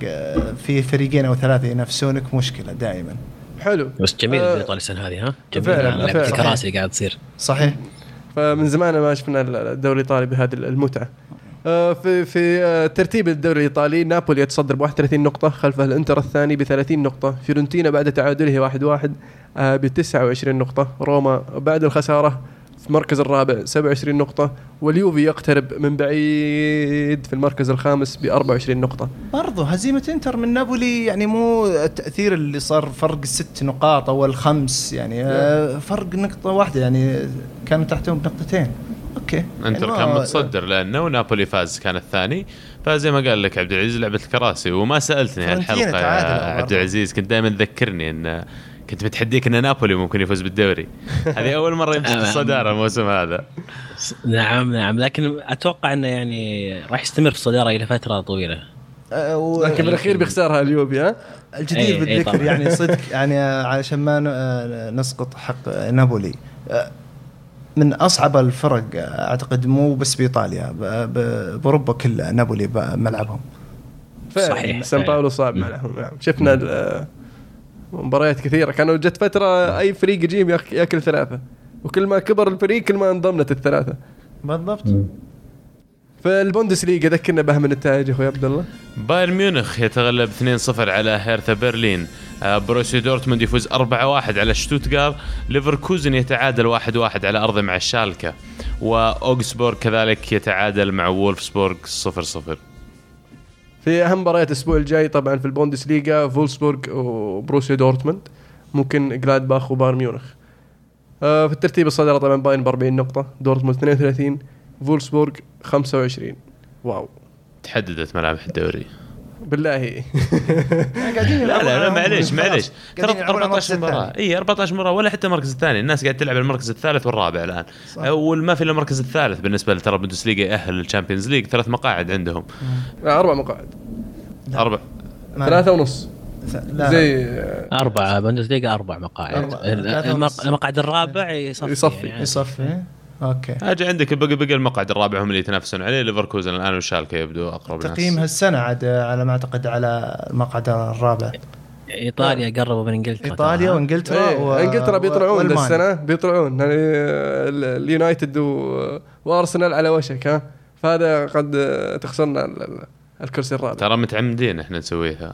في فريقين أو ثلاثة ينافسونك مشكلة دائما. حلو. بس جميل آه، الايطالي السنة هذه ها؟ جميل. فعلاً، لعبه. الكراسي اللي قاعد تصير. صحيح. فمن زمان ما شفنا الدوري الإيطالي بهذه المتعة. آه، في في آه، ترتيب الدوري الإيطالي نابولي يتصدر ب 31 نقطة خلفه الإنتر الثاني ب 30 نقطة، فيورنتينا بعد تعادله 1 1 ب 29 نقطة، روما بعد الخسارة في المركز الرابع 27 نقطة، واليوفي يقترب من بعيد في المركز الخامس ب 24 نقطة. برضو هزيمة إنتر من نابولي يعني مو التأثير اللي صار فرق ست نقاط أو الخمس يعني آه، فرق نقطة واحدة يعني كانوا تحتهم بنقطتين. أوكي. إنتر يعني كان متصدر لأنه ونابولي فاز كان الثاني. فزي ما قال لك عبد العزيز لعبة الكراسي وما سألتني هالحلقه يا. عبد العزيز كنت دائما تذكرني إن كنت متحديك إن نابولي ممكن يفوز بالدوري. هذه أول مرة يمسك أمام. الصدارة الموسم هذا. نعم نعم. لكن أتوقع إنه يعني راح يستمر في الصدارة إلى فترة طويلة. و- لكن بالأخير بيخسرها اليوفي ها؟ الجدير إيه، إيه بالذكر. يعني صدق يعني علشان ما ن- نسقط حق نابولي. آه، من أصعب الفرق أعتقد مو بس بإيطاليا بأوروبا كلها نابولي ملعبهم صحيح، سان. باولو صعب معهم نعم. شفنا مباريات كثيرة. كانوا جت فترة أي فريق يجيب ياك- ياكل ثلاثة. وكل ما كبر الفريق كل ما انضمنت الثلاثة. بالضبط. فالبوندسليغا ذكرنا باهم النتائج أخوي عبد الله. بايرن ميونخ يتغلب 2-0 على هيرثا برلين. آه، بروسيا دورتموند يفوز 4-1 على شتوتغار ليفركوزن يتعادل 1-1 على أرضه مع شالكا. واوغسبورغ كذلك يتعادل مع وولفسبورغ 0-0 في أهم مباريات الأسبوع الجاي طبعا في البوندسليغا فولسبورغ وبروسيا دورتموند. مونشن جلادباخ وبايرن ميونخ. آه، في الترتيب الصدارة طبعا بايرن ب 40 نقطة دورتموند 32 فولسبورغ 25 واو. تحددت ملامح الدوري. بالله. قاعدين لا لا, لا معليش. معليش. ترى يلعبون 14 المركز مباراة. إي 14 مباراة ولا حتى المركز الثاني. الناس قاعد تلعب المركز الثالث والرابع الآن. صح. وما في الا المركز الثالث بالنسبة لترى البوندسليغا يأهل لل Champions League ثلاث مقاعد عندهم. أربع مقاعد. أربع. ثلاثة ونص. لا. زي أربعة بوندسليغا أربع مقاعد. أربعة. المقعد الرابع يصفي يصفي. أوكي. أجي عندك بقى بقى المقعد الرابع هم اللي يتنافسون عليه. ليفركوزن الآن وشالكه يبدو أقرب تقييم هالسنة عاد على ما أعتقد على المقعد الرابع. إيطاليا قربوا من إنجلترا إيطاليا. وإنجلترا إيه، و... إنجلترا بيطلعون. السنة بيطلعون. يعني ال- اليونايتد و... وأرسنال على وشك ها؟ فهذا قد تخسرنا ال- ال- الكرسي الرابع. ترى متعمدين إحنا نسويها.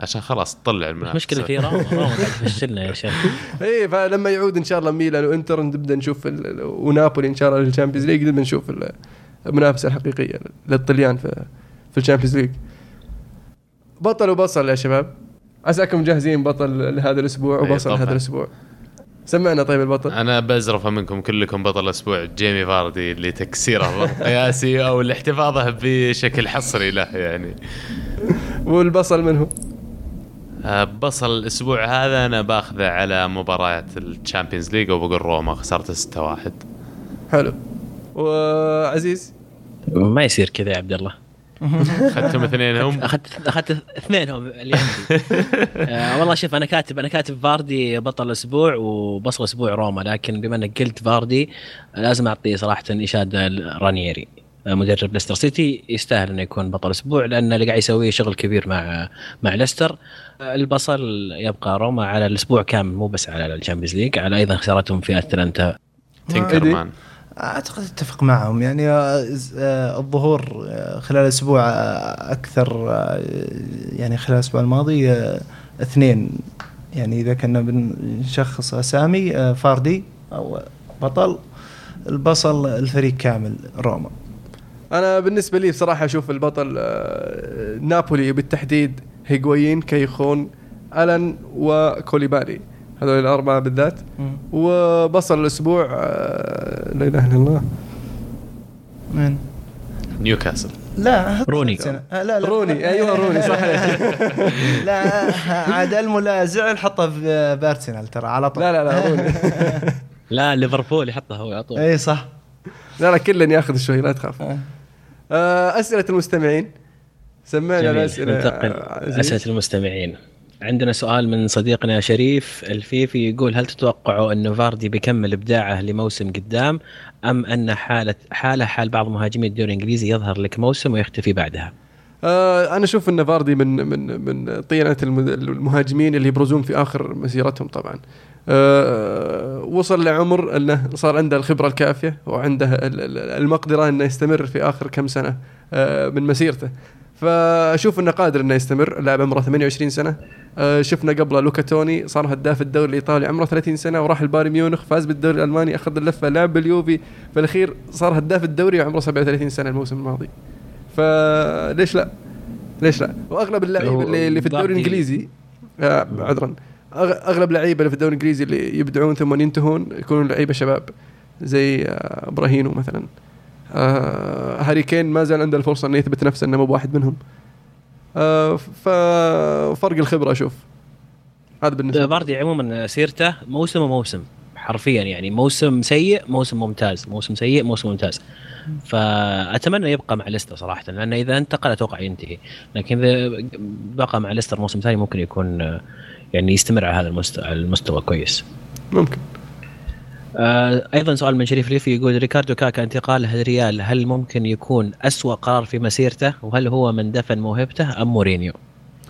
عشان خلاص تطلع المنافسة. مشكلة في روما روما قاعد تفشلنا يا شيخ. اي فلما يعود إن شاء الله ميلان وإنتر نبدأ نشوف ونابولي إن شاء الله لل Champions League نبدأ نشوف ال- المنافسة الحقيقية للطليان في في ال Champions League. بطل وبصل يا شباب. عساكم جاهزين بطل لهذا الأسبوع إيه، وبصل. لهذا الأسبوع. سمعنا طيب البطل. أنا بزرف منكم كلكم بطل الأسبوع جيمي فاردي اللي تكسيره القياسي أو الاحتفاظه بشكل حصري له يعني. والبصل منه بصل الأسبوع هذا أنا باخذه على مباراه ال Champions League وبقول روما خسرت 6-1 حلو. وعزيز؟ ما يصير كذا يا عبد الله. أخذتهم اثنينهم؟ اخذت اخذت اثنينهم اللي عندي آه والله شوف أنا كاتب أنا كاتب فاردي بطل الأسبوع وبصل أسبوع روما لكن بما إنك قلت فاردي لازم أعطيه صراحة إشادة رانييري آه، مدرب ليستر سيتي يستاهل إنه يكون بطل أسبوع لأن اللي قاعد يسويه شغل كبير مع مع ليستر. البصل يبقى روما على الأسبوع كامل مو بس على ال Champions League على أيضا خسارتهم في أتلانتا. تنكرمان. أعتقد أتفق معهم. يعني آه، آه، الظهور آه، خلال أسبوع أكثر يعني خلال الأسبوع الماضي اثنين. يعني إذا كنا بنشخص أسامي فاردي أو بطل البصل الفريق كامل روما. أنا بالنسبة لي بصراحة أشوف البطل آه، نابولي بالتحديد هيغوين كيخون ألان وكوليبالي هذول الأربعة بالذات. وبصل الأسبوع آه، لا إله إلا الله. من نيوكاسل. لا روني. آه، لا لا. روني. أيوه روني صح. لا عاد الملاذع حطه في أرسنال ترى على طول. لا لا لا روني. لا ليفربول يحطها هو على طول. اي صح. لا لا كلن ياخذ شوي لا تخاف. أسئلة المستمعين سمعنا. الأسئلة ننتقل. أسئلة المستمعين عندنا سؤال من صديقنا شريف الفيفي يقول هل تتوقعوا انه فاردي بيكمل إبداعه لموسم قدام أم أن حاله حاله حال بعض مهاجمي الدوري الإنجليزي يظهر لك موسم ويختفي بعدها؟ آه أنا أشوف إن فاردي من من من طينة الم- المهاجمين اللي يبرزون في آخر مسيرتهم طبعا. آه وصل لعمر إنه صار عنده الخبرة الكافية وعنده ال- ال- المقدرة إنه يستمر في آخر كم سنة آه من مسيرته. فأشوف إنه قادر إنه يستمر اللاعب عمره 28 سنة. شفنا قبله لوكا توني صار هداف الدوري الإيطالي عمره 30 سنة وراح البايرن ميونخ فاز بالدوري الألماني أخذ اللفة لعب باليوفي. في الأخير صار هداف الدوري وعمره 37 سنة الموسم الماضي. فليش لا؟ ليش لا؟ وأغلب اللعيبة اللي, اللي في الدوري باردي- الإنجليزي آه عذرا. أغ- أغلب اللعيبه اللي في الدوري الإنجليزي اللي يبدعون ثم ينتهون يكونون لعيبة شباب زي آه ابراهينو مثلا. آه هاري كين ما زال عنده الفرصة إنه يثبت نفسه إنه مو بواحد منهم. آه ففرق الخبرة أشوف هذا بالنسبة فاردي عموما سيرته موسم وموسم حرفيا يعني موسم سيء موسم ممتاز. موسم سيء موسم ممتاز. فأتمنى يبقى مع ليستر صراحة لأن إذا انتقل أتوقع ينتهي لكن إذا بقى مع ليستر موسم ثاني ممكن يكون يعني يستمر على هذا المستوى, المستوى كويس ممكن آه، أيضا سؤال من شريف الفيفي يقول ريكاردو كاكا انتقاله الريال هل ممكن يكون أسوأ قرار في مسيرته وهل هو من دفن موهبته أم مورينيو؟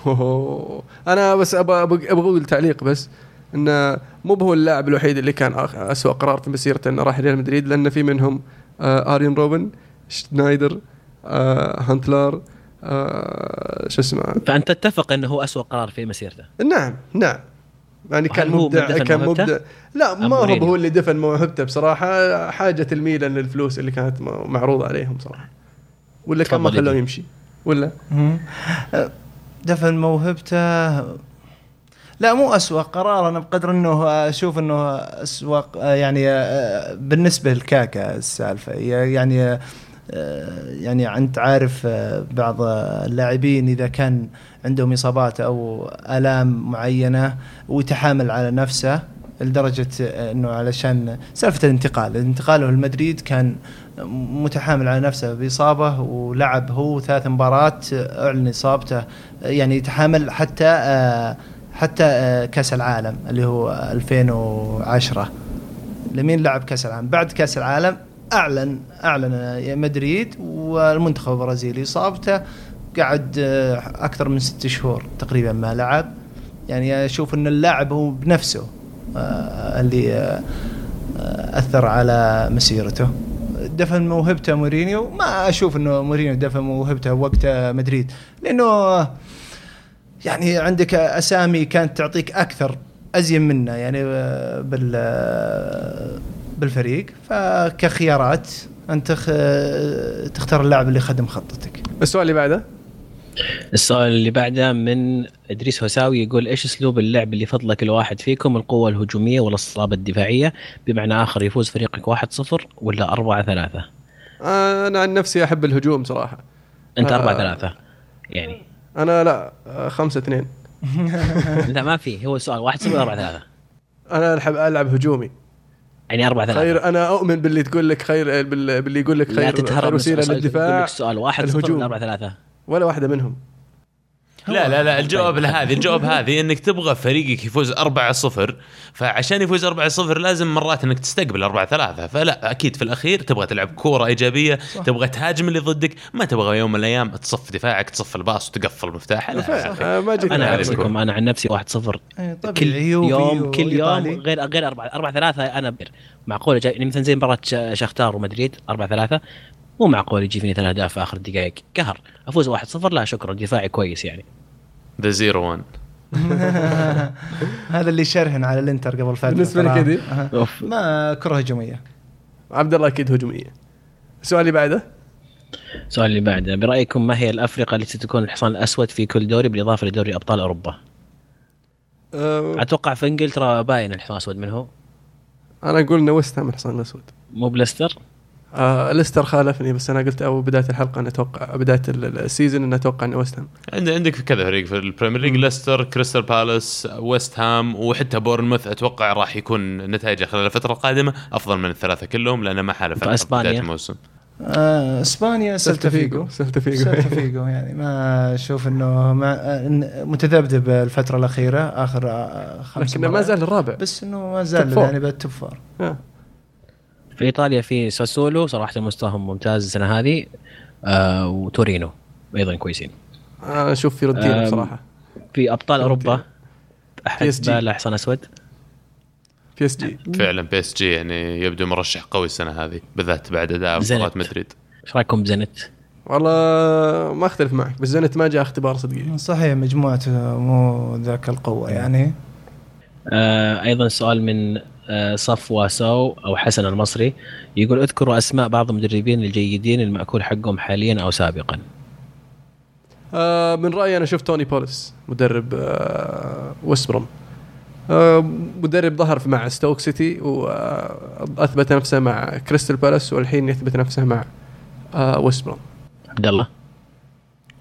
أوه. أنا بس أبغى أبغى أقول تعليق بس إنه مو هو اللاعب الوحيد اللي كان اسوء قرار في مسيرته إنه راح ريال مدريد لأن في منهم آرين روبن شنايدر آه هونتيلار آه شو اسمه؟ فأنت تتفق إنه هو أسوأ قرار في مسيرته؟ نعم نعم. يعني كان مبدع كان؟ مبدع. لا ما هو؟ هو اللي دفن موهبته بصراحة. حاجة الميلان للفلوس اللي كانت معروضة عليهم صراحة. ولا كان ما خلوه. يمشي؟ ولا؟ دفن موهبته لا مو أسوأ قرار. أنا بقدر أنه أشوف أنه أسوأ يعني أه، بالنسبة لكاكا السالفة. يعني أه، يعني أنت عارف بعض اللاعبين إذا كان عندهم إصابات أو آلام معينة ويتحامل على نفسه لدرجة أنه علشان سالفة الانتقال. انتقاله لمدريد كان متحامل على نفسه بإصابة ولعب هو ثلاث مباريات أعلن إصابته. يعني يتحامل حتى آه، حتى آه، كأس العالم اللي هو 2010 لمين لعب كأس العالم؟ بعد كأس العالم أعلن أعلن مدريد والمنتخب البرازيلي إصابته قعد آه، أكثر من ست شهور تقريبا ما لعب. يعني أشوف أن اللاعب هو بنفسه آه، اللي أثر على مسيرته. دفن موهبته مورينيو. ما أشوف إنه مورينيو دفن موهبته وقت مدريد لأنه يعني عندك أسامي كانت تعطيك أكثر أزين منه يعني بال بالفريق. فكخيارات أنت تخ- تختار اللاعب اللي خدم خطتك. السؤال اللي بعده؟ السؤال اللي بعده من إدريس هساوي يقول إيش أسلوب اللعب اللي يفضله كل واحد فيكم؟ القوة الهجومية ولا الصلابه الدفاعية. بمعنى آخر يفوز فريقك 1-0 ولا 4-3 آه، أنا عن نفسي أحب الهجوم صراحة. أنت آه. 4 3 يعني. أنا لا آه، خمسة اثنين. لا ما في. هو السؤال 1 0 4 3 أنا احب ألعب هجومي. يعني 4 3 خير أنا أؤمن باللي تقول لك خير بال- باللي يقول لك لا خير تتهرب خير وسيلة للدفاع. 1 0 الهجوم. ولا 4 3 ولا واحدة منهم. لا لا لا الجواب لهذه الجواب هذه إنك تبغى فريقك يفوز 4-0 فعشان يفوز 4-0 لازم مرات إنك تستقبل 4-3 فلا أكيد في الأخير تبغى تلعب كورة إيجابية تبغى تهاجم اللي ضدك ما تبغى يوم من الأيام تصف دفاعك تصف الباص وتقفل مفتاح لا. آه، ما أنا بيكون. أنا عن نفسي 1 0 إيه، كل طبيعي يوفي يوم كل يوم. غير غير 4 4 3 أنا بر معقول جاي يعني مثلا زي مباراه ش- شختار ومدريد 4 3 مو معقول يجي فيني ثلاث أهداف في آخر الدقائق قهر. أفوز 1 0 لا شكرا دفاعي كويس يعني. The Zero 1 هذا اللي شرهن على الإنتر قبل فترة. بالنسبة لك. أوف. ما كره هجومية. عبد الله أكيد هجومية. السؤال اللي بعده؟ السؤال اللي بعده. برأيكم ما هي الأفرقة التي ستكون الحصان الأسود في كل دوري بالإضافة لدوري أبطال أوروبا؟ أتوقع في إنجلترا باين الحصان الأسود. منه أنا أقول إنه وست هام الحصان الأسود. مو ليستر آه ليستر خالفني بس أنا قلت أو بداية الحلقة أنا أتوقع بداية ال- ال- ال season ان أتوقع إنه وست هام عند عندك كذا فريق في البريمير ليج ليستر كريستال بالاس ويست هام وحتى بورنموث أتوقع راح يكون نتائجه خلال الفترة القادمة أفضل من الثلاثة كلهم لأنه ما حالف؟ بداية الموسم آه، إسبانيا سلتا فيجو سلتا فيجو سلتا فيجو يعني ما أشوف إنه ما متذبذب الفترة الأخيرة آخر آه، خمس لكنه ما. زال الرابع بس إنه ما زال. يعني بال top four آه. في إيطاليا في ساسولو صراحة مستواهم ممتاز السنة هذه آه وتورينو أيضا كويسين. أنا أشوف فيورنتينا أم، بصراحة. في أبطال أوروبا أحد. باله حصان أسود. بي اس جي فعلا بي اس جي يعني يبدو مرشح قوي السنة هذه بالذات بعد أداء. مباراه مدريد. إيش رأيكم بزنت؟ والله ما أختلف معك بس زنت ما جاء اختبار صدقي صحيح مجموعته مو ذاك القوة يعني. آه أيضا سؤال من آه صفوة سو أو حسن المصري يقول اذكروا أسماء بعض المدربين الجيدين المأكول حقهم حاليا أو سابقا. آه من رأيي أنا شفت توني بوليس مدرب آه ويست بروم. آه مدرب ظهر مع ستوك سيتي وأثبت نفسه مع كريستال بالاس والحين يثبت نفسه مع آه ويست بروم. عبد الله.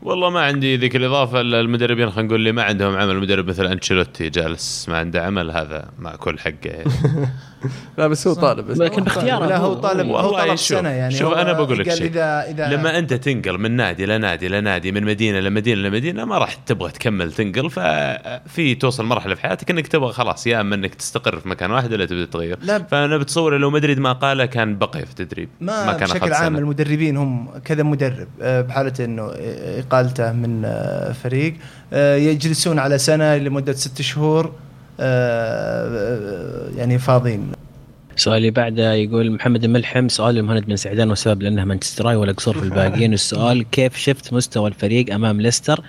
والله ما عندي ذيك الإضافة المدربين خلينا نقول اللي ما عندهم عمل مدرب مثل أنشيلوتي جالس ما عنده عمل هذا مأكول حقه يعني. لا بس هو طالب بس لكن باختياره لا هو طالب هو شوف- سنة يعني. شوف أنا بقول لك شيء. اذا اذا لما أنت تنقل من نادي لنادي لنادي من مدينة لمدينه لمدينه ما راح تبغى تكمل تنقل. ففي توصل مرحلة في حياتك إنك تبغى خلاص يا إما إنك تستقر في مكان واحد ولا تبدا تغير لا. فأنا بتصور لو مدريد ما قاله كان بقي في التدريب ما, كان بشكل عام سنة. المدربين هم كذا مدرب آه، بحالة إنه إقالته من آه، فريق. آه، يجلسون على سنة لمدة ست شهور. يعني فاضيين. السؤال اللي بعده يقول محمد الملحم سؤال لمهند بن سعدان والسبب لأنه مانشستراوي ولا قصور في الباقيين. السؤال كيف شفت مستوى الفريق أمام ليستر؟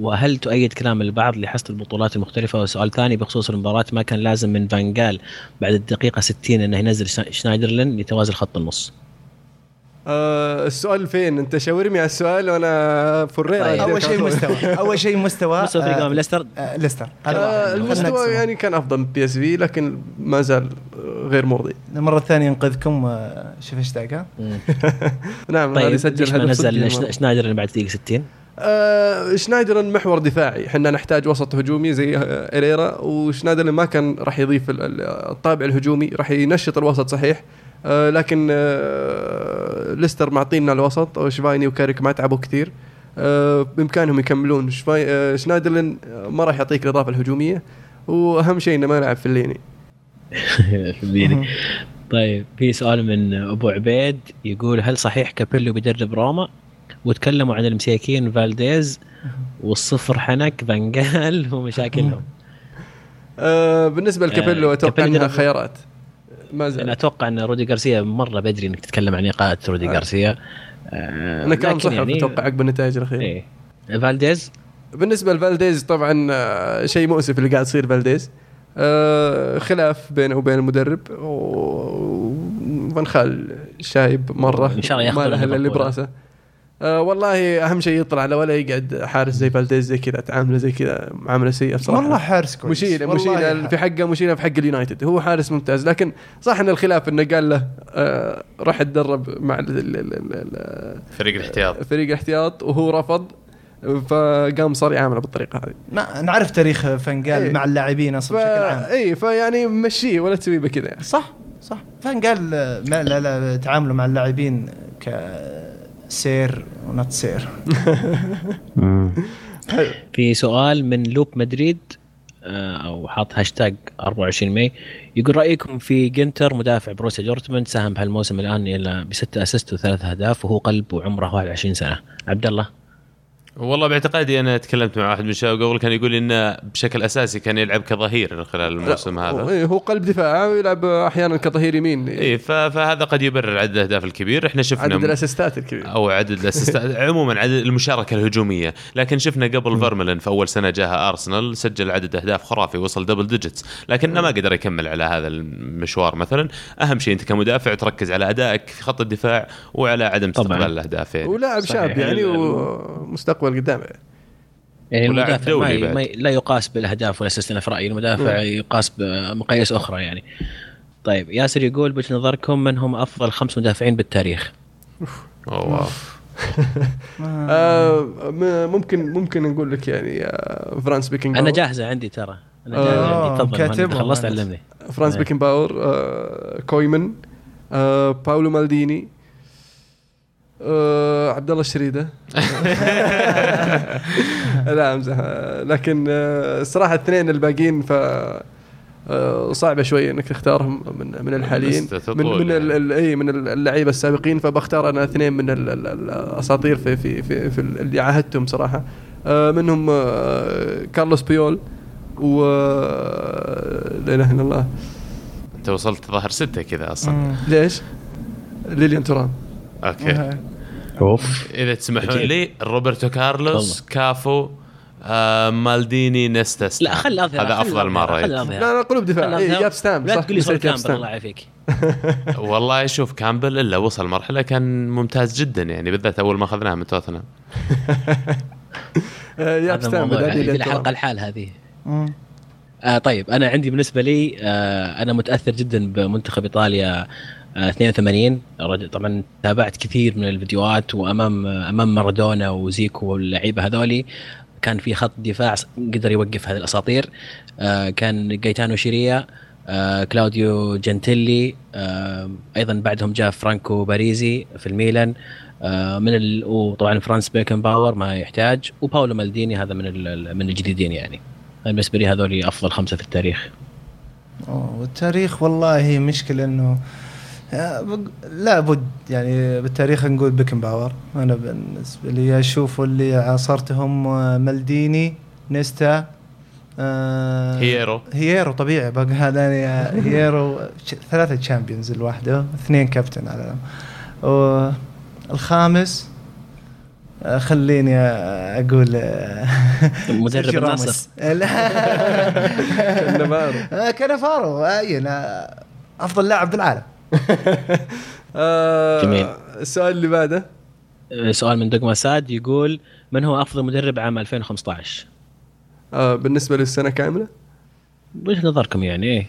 وهل تؤيد كلام البعض لحصد البطولات المختلفة؟ وسؤال ثاني بخصوص المباراة ما كان لازم من فانجال بعد الدقيقة 60 أنه ينزل شنا- شنايدرلين يتوازن خط النص؟ آه السؤال فين؟ انت شاور مي على السؤال وأنا فريرة طيب. أول شيء مستوى. أول شيء مستوى مستوى الفريق آه، ليستر؟ آه، ليستر. هذا آه. المستوى يعني كان أفضل من بي اس في لكن ما زال آه، غير مرضي. المرة الثانية ينقذكم آه، شوف إيش تلقى نعم طيب يسجل ليش ما نزل صدقي شنا- مرة. شنايدرلين بعد دقيقة 60 آه شنايدر محور دفاعي. إحنا نحتاج وسط هجومي زي آه، هيريرا وشنايدر ما كان راح يضيف ال- ال- الطابع الهجومي راح ينشط الوسط صحيح. آه لكن آه ليستر معطينا الوسط. وشفايني وكاريك ما تعبوا كثير. آه بإمكانهم يكملون. شفاي آه شنايدرلين آه، ما راح يعطيك الإضافة الهجومية. وأهم شيء إنه ما يلعب فيلايني طيب في سؤال من أبو عبيد يقول هل صحيح كابيلو بيدرب روما؟ وتكلموا عن المساكين فالديز وأصفر حنك فانجال ومشاكلهم. آه بالنسبة لكابيلو آه، أتوقع إنها خيارات. ما أنا زال أتوقع أن رودي غارسيا مرة بدري إنك تتكلم عن اقاله رودي آه. غارسيا. آه، أنا كان صح يعني- أتوقع عقب النتائج الأخيرة. إيه. فالديز؟ بالنسبة لفالديز طبعا آه، شيء مؤسف اللي قاعد يصير فالديز. آه، خلاف بينه وبين المدرب وفان خال شايب مرة. إن شاء الله ياخذ ما له إلا اللي. برأسه. آه والله أهم شيء يطلع على ولا يقعد حارس زي فالديز زي كذا تعامله زي كذا معاملة سيئة بصراحة. والله حارس كويس. مشيله مشيله حارس. في حقه مشيله في حق اليونايتد. هو حارس ممتاز لكن صح إن الخلاف إنه قال له آه راح تدرب مع فريق الاحتياط. فريق الاحتياط وهو رفض فقام صار يعامله بالطريقة هذه. ما نعرف تاريخ فنجال إيه. مع اللاعبين ف... أصلا بشكل عام. اي فيعني مشيه ولا تسويه بكذا يعني. صح صح. فنجال آه، ما لا لا تعامله مع اللاعبين كسير ونوت سير. في سؤال من لوب مدريد آه، أو حاط هاشتاج 24 ماي. يقول رأيكم في جينتر مدافع بوروسيا دورتموند ساهم بهالموسم الآن إلى بستة assist وثلاث أهداف وهو قلب وعمره 21 سنة. عبد الله. والله باعتقادي أنا تكلمت مع واحد من الشباب قبل كان يقول إنه بشكل أساسي كان يلعب كظهير خلال الموسم لا، هذا. إيه هو قلب دفاع ويلعب أحيانا كظهير يمين. اي فهذا قد يبرر عدد الأهداف الكبير. إحنا شفنا عدد الأسيستات الكبير. أو عدد الأسيستات عموما عدد المشاركة الهجومية. لكن شفنا قبل فيرمايلين في أول سنة جاها أرسنال سجل عدد أهداف خرافي وصل double digits لكنه ما قدر يكمل على هذا المشوار مثلا. أهم شيء أنت كمدافع تركز على أدائك في خط الدفاع وعلى عدم. استقبال الأهداف. يعني. ولاعب. شاب يعني ال- ومستقبل قدام يعني المدافع ما دولي ما بعد. لا يقاس بالأهداف وال assist أنا في رايي المدافع يقاس بمقاييس أخرى يعني طيب ياسر يقول بوجهه نظركم من هم أفضل خمس مدافعين بالتاريخ؟ أوه wow. آه م- ممكن ممكن نقول لك يعني آه فرانس بيكن أنا جاهزة عندي ترى أنا جاهزة آه، عندي تفضل مهند، خلصت. علمني فرانس إيه. بيكن باور آه كومان آه باولو مالديني آه عبد الله الشريده لا أمزح. لكن الصراحه الاثنين الباقيين ف آه، صعبة شوية إنك تختارهم من من الحاليين. من من ال- يعني. ال- إي من اللعيبة السابقين فبختار أنا اثنين من ال- ال- الأساطير في في في, في اللي عاهدتهم صراحة. آه، منهم كارلوس بيول و لا إله إلا الله. أنت وصلت ظهر ستة كذا أصلا. ليش؟ ليليان تورام أوكي. أوف إذا تسمحون. لي روبرتو كارلوس كافو آه مالديني نيستا لا خل هذا أفضل مره خل إيه. لا لا قلوب دفاع جاب ستام لا تقول لي ستام. الله يعافيك والله شوف كامبل إلا وصل مرحلة كان ممتاز جدا يعني بالذات أول ما اخذناه من توتنهام آه، جاب هذا ستام موضوع بدأ يبي ليليان له تورام. حلقه الحال هذه. آه طيب أنا عندي بالنسبة لي آه أنا متأثر جدا بمنتخب إيطاليا آه 82 رجل- طبعا تابعت كثير من الفيديوهات وامام آه أمام مارادونا وزيكو واللعيبة هذولي. كان في خط دفاع قدر يوقف هذه الأساطير. آه كان جايتانو شيريا آه كلاوديو جنتيلي آه أيضا بعدهم جاء فرانكو باريزي في الميلان. آه من ال... وطبعا فرانس بيكن باور ما يحتاج وباولو مالديني هذا من ال... من الجديدين يعني. بالنسبة لي هذول أفضل خمسة في التاريخ. والتاريخ والله مشكلة إنه آه، بق- لا بد يعني بالتاريخ نقول بيكن باور أنا بالنسبة لي أشوف اللي عاصرتهم آه، مالديني نيستا آه هييرو. هييرو طبيعي بقى هذا يعني هييرو ش- ثلاثة Champions الواحدة اثنين كابتن على والخامس آه، خليني آه، أقول آه، مدرب سيرجيو النصر. راموس. لا كنافارو. آه، كنافارو اي أفضل لاعب بالعالم آه، جميل. السؤال اللي بعده. آه، سؤال من دقمة ساد يقول من هو أفضل مدرب عام 2015 آه، بالنسبة للسنة كاملة؟ وجهة نظركم يعني إيه؟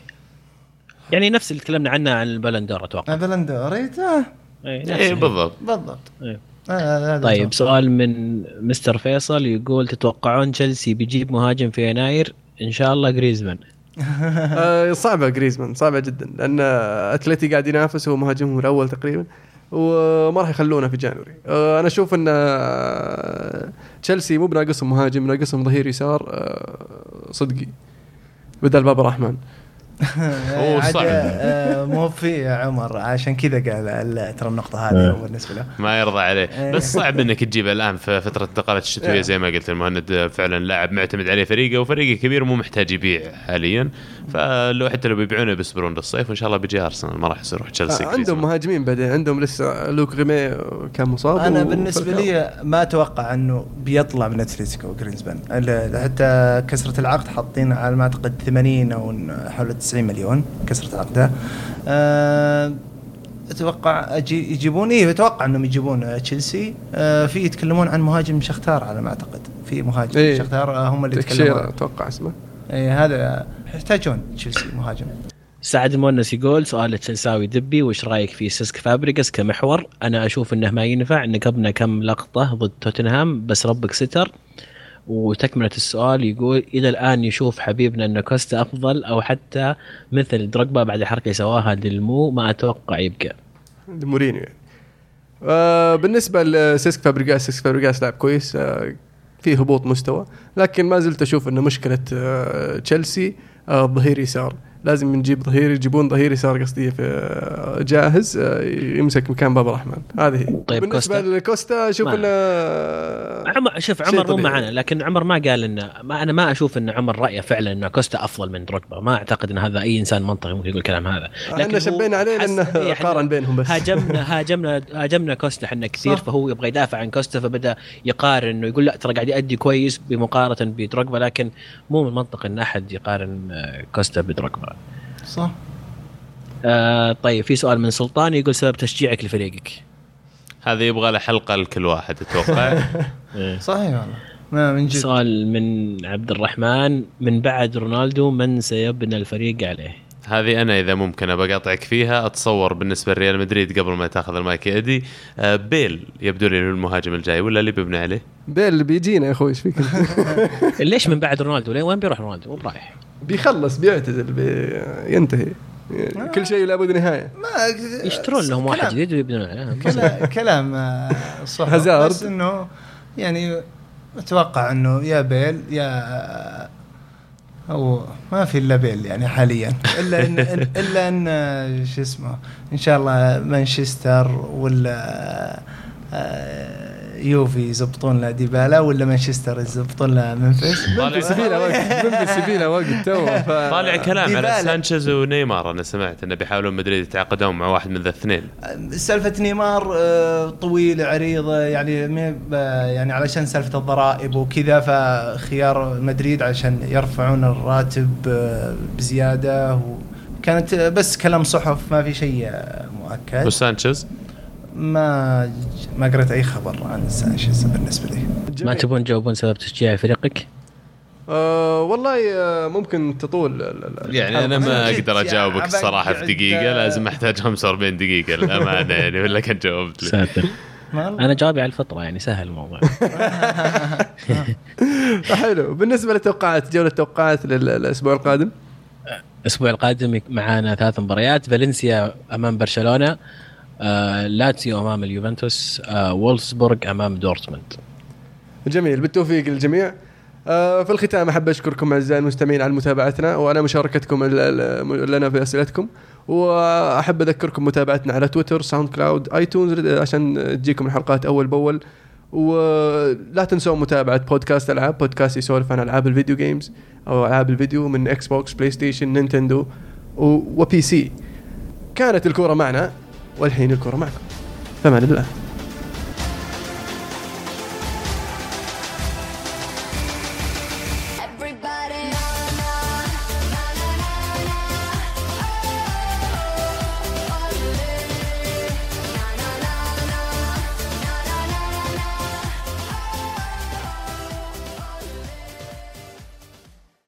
يعني نفس اللي تكلمنا عنه عن البلندور أتوقع. آه إيه، نفس اي الشيء. بالضبط. بالضبط. إيه. آه، طيب. سؤال من مستر فيصل يقول تتوقعون تشيلسي بيجيب مهاجم في يناير؟ إن شاء الله جريزمان. آه، صعبة جريزمان صعبة جدا لأن أتلتي قاعد ينافس هو مهاجمهم الأول تقريبا وما راح يخلونه في جانوري. آه، أنا أشوف إن آه، تشيلسي مو بناقصهم مهاجم ناقصهم ظهير يسار صدقي بدل باب الرحمن. هو صعب. آه، مو في يا عمر عشان كذا قال ال- ترى النقطة هذه هو بالنسبة له ما يرضى عليه إيه. بس صعب إنك تجيبه الآن في فترة الانتقالات الشتوية إيه. زي ما قلت المهند فعلا لاعب معتمد عليه فريقه وفريقه كبير ومو محتاج يبيع حاليا فلو حتى لو بيبيعونه بيصبرون للصيف وإن شاء الله بيجي أرسنال ما راح يصير يروح تشيلسي آه، عندهم. مهاجمين بعدين عندهم لسه لوك ريمي كان مصاب أنا بالنسبة لي ما أتوقع إنه بيطلع من أتلتيكو جريزمان ال- حتى كسرة العقد حاطين على ما أعتقد 80 أو حول 90 مليون كسرة عقده آه، أتوقع أجي يجيبون إيه أتوقع إنهم يجيبون تشيلسي. آه، في يتكلمون عن مهاجم شختار على ما أعتقد. في مهاجم إيه. شختار آه، هم اللي يتكلمون. أتوقع اسمه. اي هذا يحتاجون تشيلسي مهاجم. سعد المونس يقول سؤال لتشيلساوي دبي وش رأيك في سيسك فابريجاس كمحور؟ أنا أشوف إنه ما ينفع نقبنا كم لقطة ضد توتنهام بس ربك ستر. وتكملة السؤال يقول إلى الآن يشوف حبيبنا إن كوستا أفضل أو حتى مثل دروجبا بعد الحركه سواها للمو ما أتوقع يبقى مورينيو يعني. آه بالنسبة لسيسك فابريجاس سيسك فابريجاس لاعب كويس آه في هبوط مستوى لكن ما زلت أشوف إنه مشكلة آه تشيلسي آه ظهير يسار لازم نجيب ظهير يجيبون ظهير يسار قصدي في آه جاهز آه يمسك مكان بابا رحمن هذه هي طيب بالنسبة كوستا؟ لكوستا أشوف إنه عمر شوف عمر مو. معنا لكن عمر ما قال إنه ما أنا ما أشوف إن عمر رأيه فعلا إن كوستا أفضل من دروجبا ما أعتقد إن هذا أي إنسان منطقي ممكن يقول الكلام هذا إحنا هو شبينا عليه لأنه إحنا قارن بينهم بس هاجمنا هاجمنا هاجمنا كوستا إحنا كثير صح. فهو يبغى يدافع عن كوستا فبدأ يقارن انه يقول لا ترى قاعد يأدي كويس بمقارنة بدروجبا لكن مو من المنطق إن أحد يقارن آه، كوستا بدروجبا. صح آه طيب في سؤال من سلطان يقول سبب تشجيعك لفريقك. هذا يبغى له حلقة لكل واحد أتوقع صحيح والله ما من جد سؤال من عبد الرحمن من بعد رونالدو من سيبنى الفريق عليه؟ هذه أنا إذا ممكن ابى اقاطعك فيها أتصور بالنسبة لريال مدريد قبل ما تأخذ المايك يا إدي آه، بيل يبدو لي المهاجم الجاي ولا اللي بيبني عليه بيل اللي بيجينا يا أخوي إيش فيك ليش من بعد رونالدو؟ وين بيروح رونالدو؟ وين رايح؟ بيخلص بيعتزل بي... ينتهي. كل شيء لابد نهاية. ما يشترون لهم واحد كلام- جديد ويبنون عليه كلا- كلام آه، صح. بس إنه يعني أتوقع إنه يا بيل يا هو ما في إلا بيل يعني حاليا. إلا ان إلا إن آه، شو اسمه إن شاء الله مانشستر ولا آه، يوفي يزبطون له ديبالا ولا مانشستر يزبطون له منفس منفي سبيله وقت منفي سبيله وقت تو. ف- طالع كلام على. سانشيز ونيمار أنا سمعت إنه بيحاولون مدريد يتعاقدون مع واحد من ذا الاثنين سالفة نيمار آه، طويلة عريضة يعني يعني علشان سالفة الضرائب وكذا فخيار مدريد عشان يرفعون الراتب آه، بزيادة وكانت بس كلام صحف ما في شيء مؤكد. وسانشيز؟ ما ما قريت أي خبر عن سانشيز بالنسبة لي ما. تبون تجاوبون سبب تشجيع فريقك؟ آه والله آه ممكن تطول يعني أنا ما أقدر أجاوبك عبد الصراحه في دقيقة. لازم احتاج 45 دقيقة للامانه يعني ولا كان جاوبت لي ساتر. أنا جوابي على الفطرة يعني سهل الموضوع. حلو. بالنسبة للتوقعات جوله توقعات لل- للأسبوع القادم؟ الأسبوع القادم معانا ثلاث مباريات فالنسيا أمام برشلونة. لاتسيو أمام اليوفنتوس آه وولفسبورغ أمام دورتموند. جميل بالتوفيق للجميع. آه، في الختام أحب أشكركم أعزائي المستمعين على متابعتنا وعلى مشاركتكم لنا في أسئلتكم. وأحب أذكركم متابعتنا على تويتر SoundCloud iTunes عشان تجيكم الحلقات أول بأول. ولا تنسون متابعة بودكاست ألعاب بودكاست يسولف عن ألعاب الفيديو games أو ألعاب الفيديو من Xbox PlayStation Nintendo وبي سي كانت الكورة معنا. والحين الكوره معكم فمان الله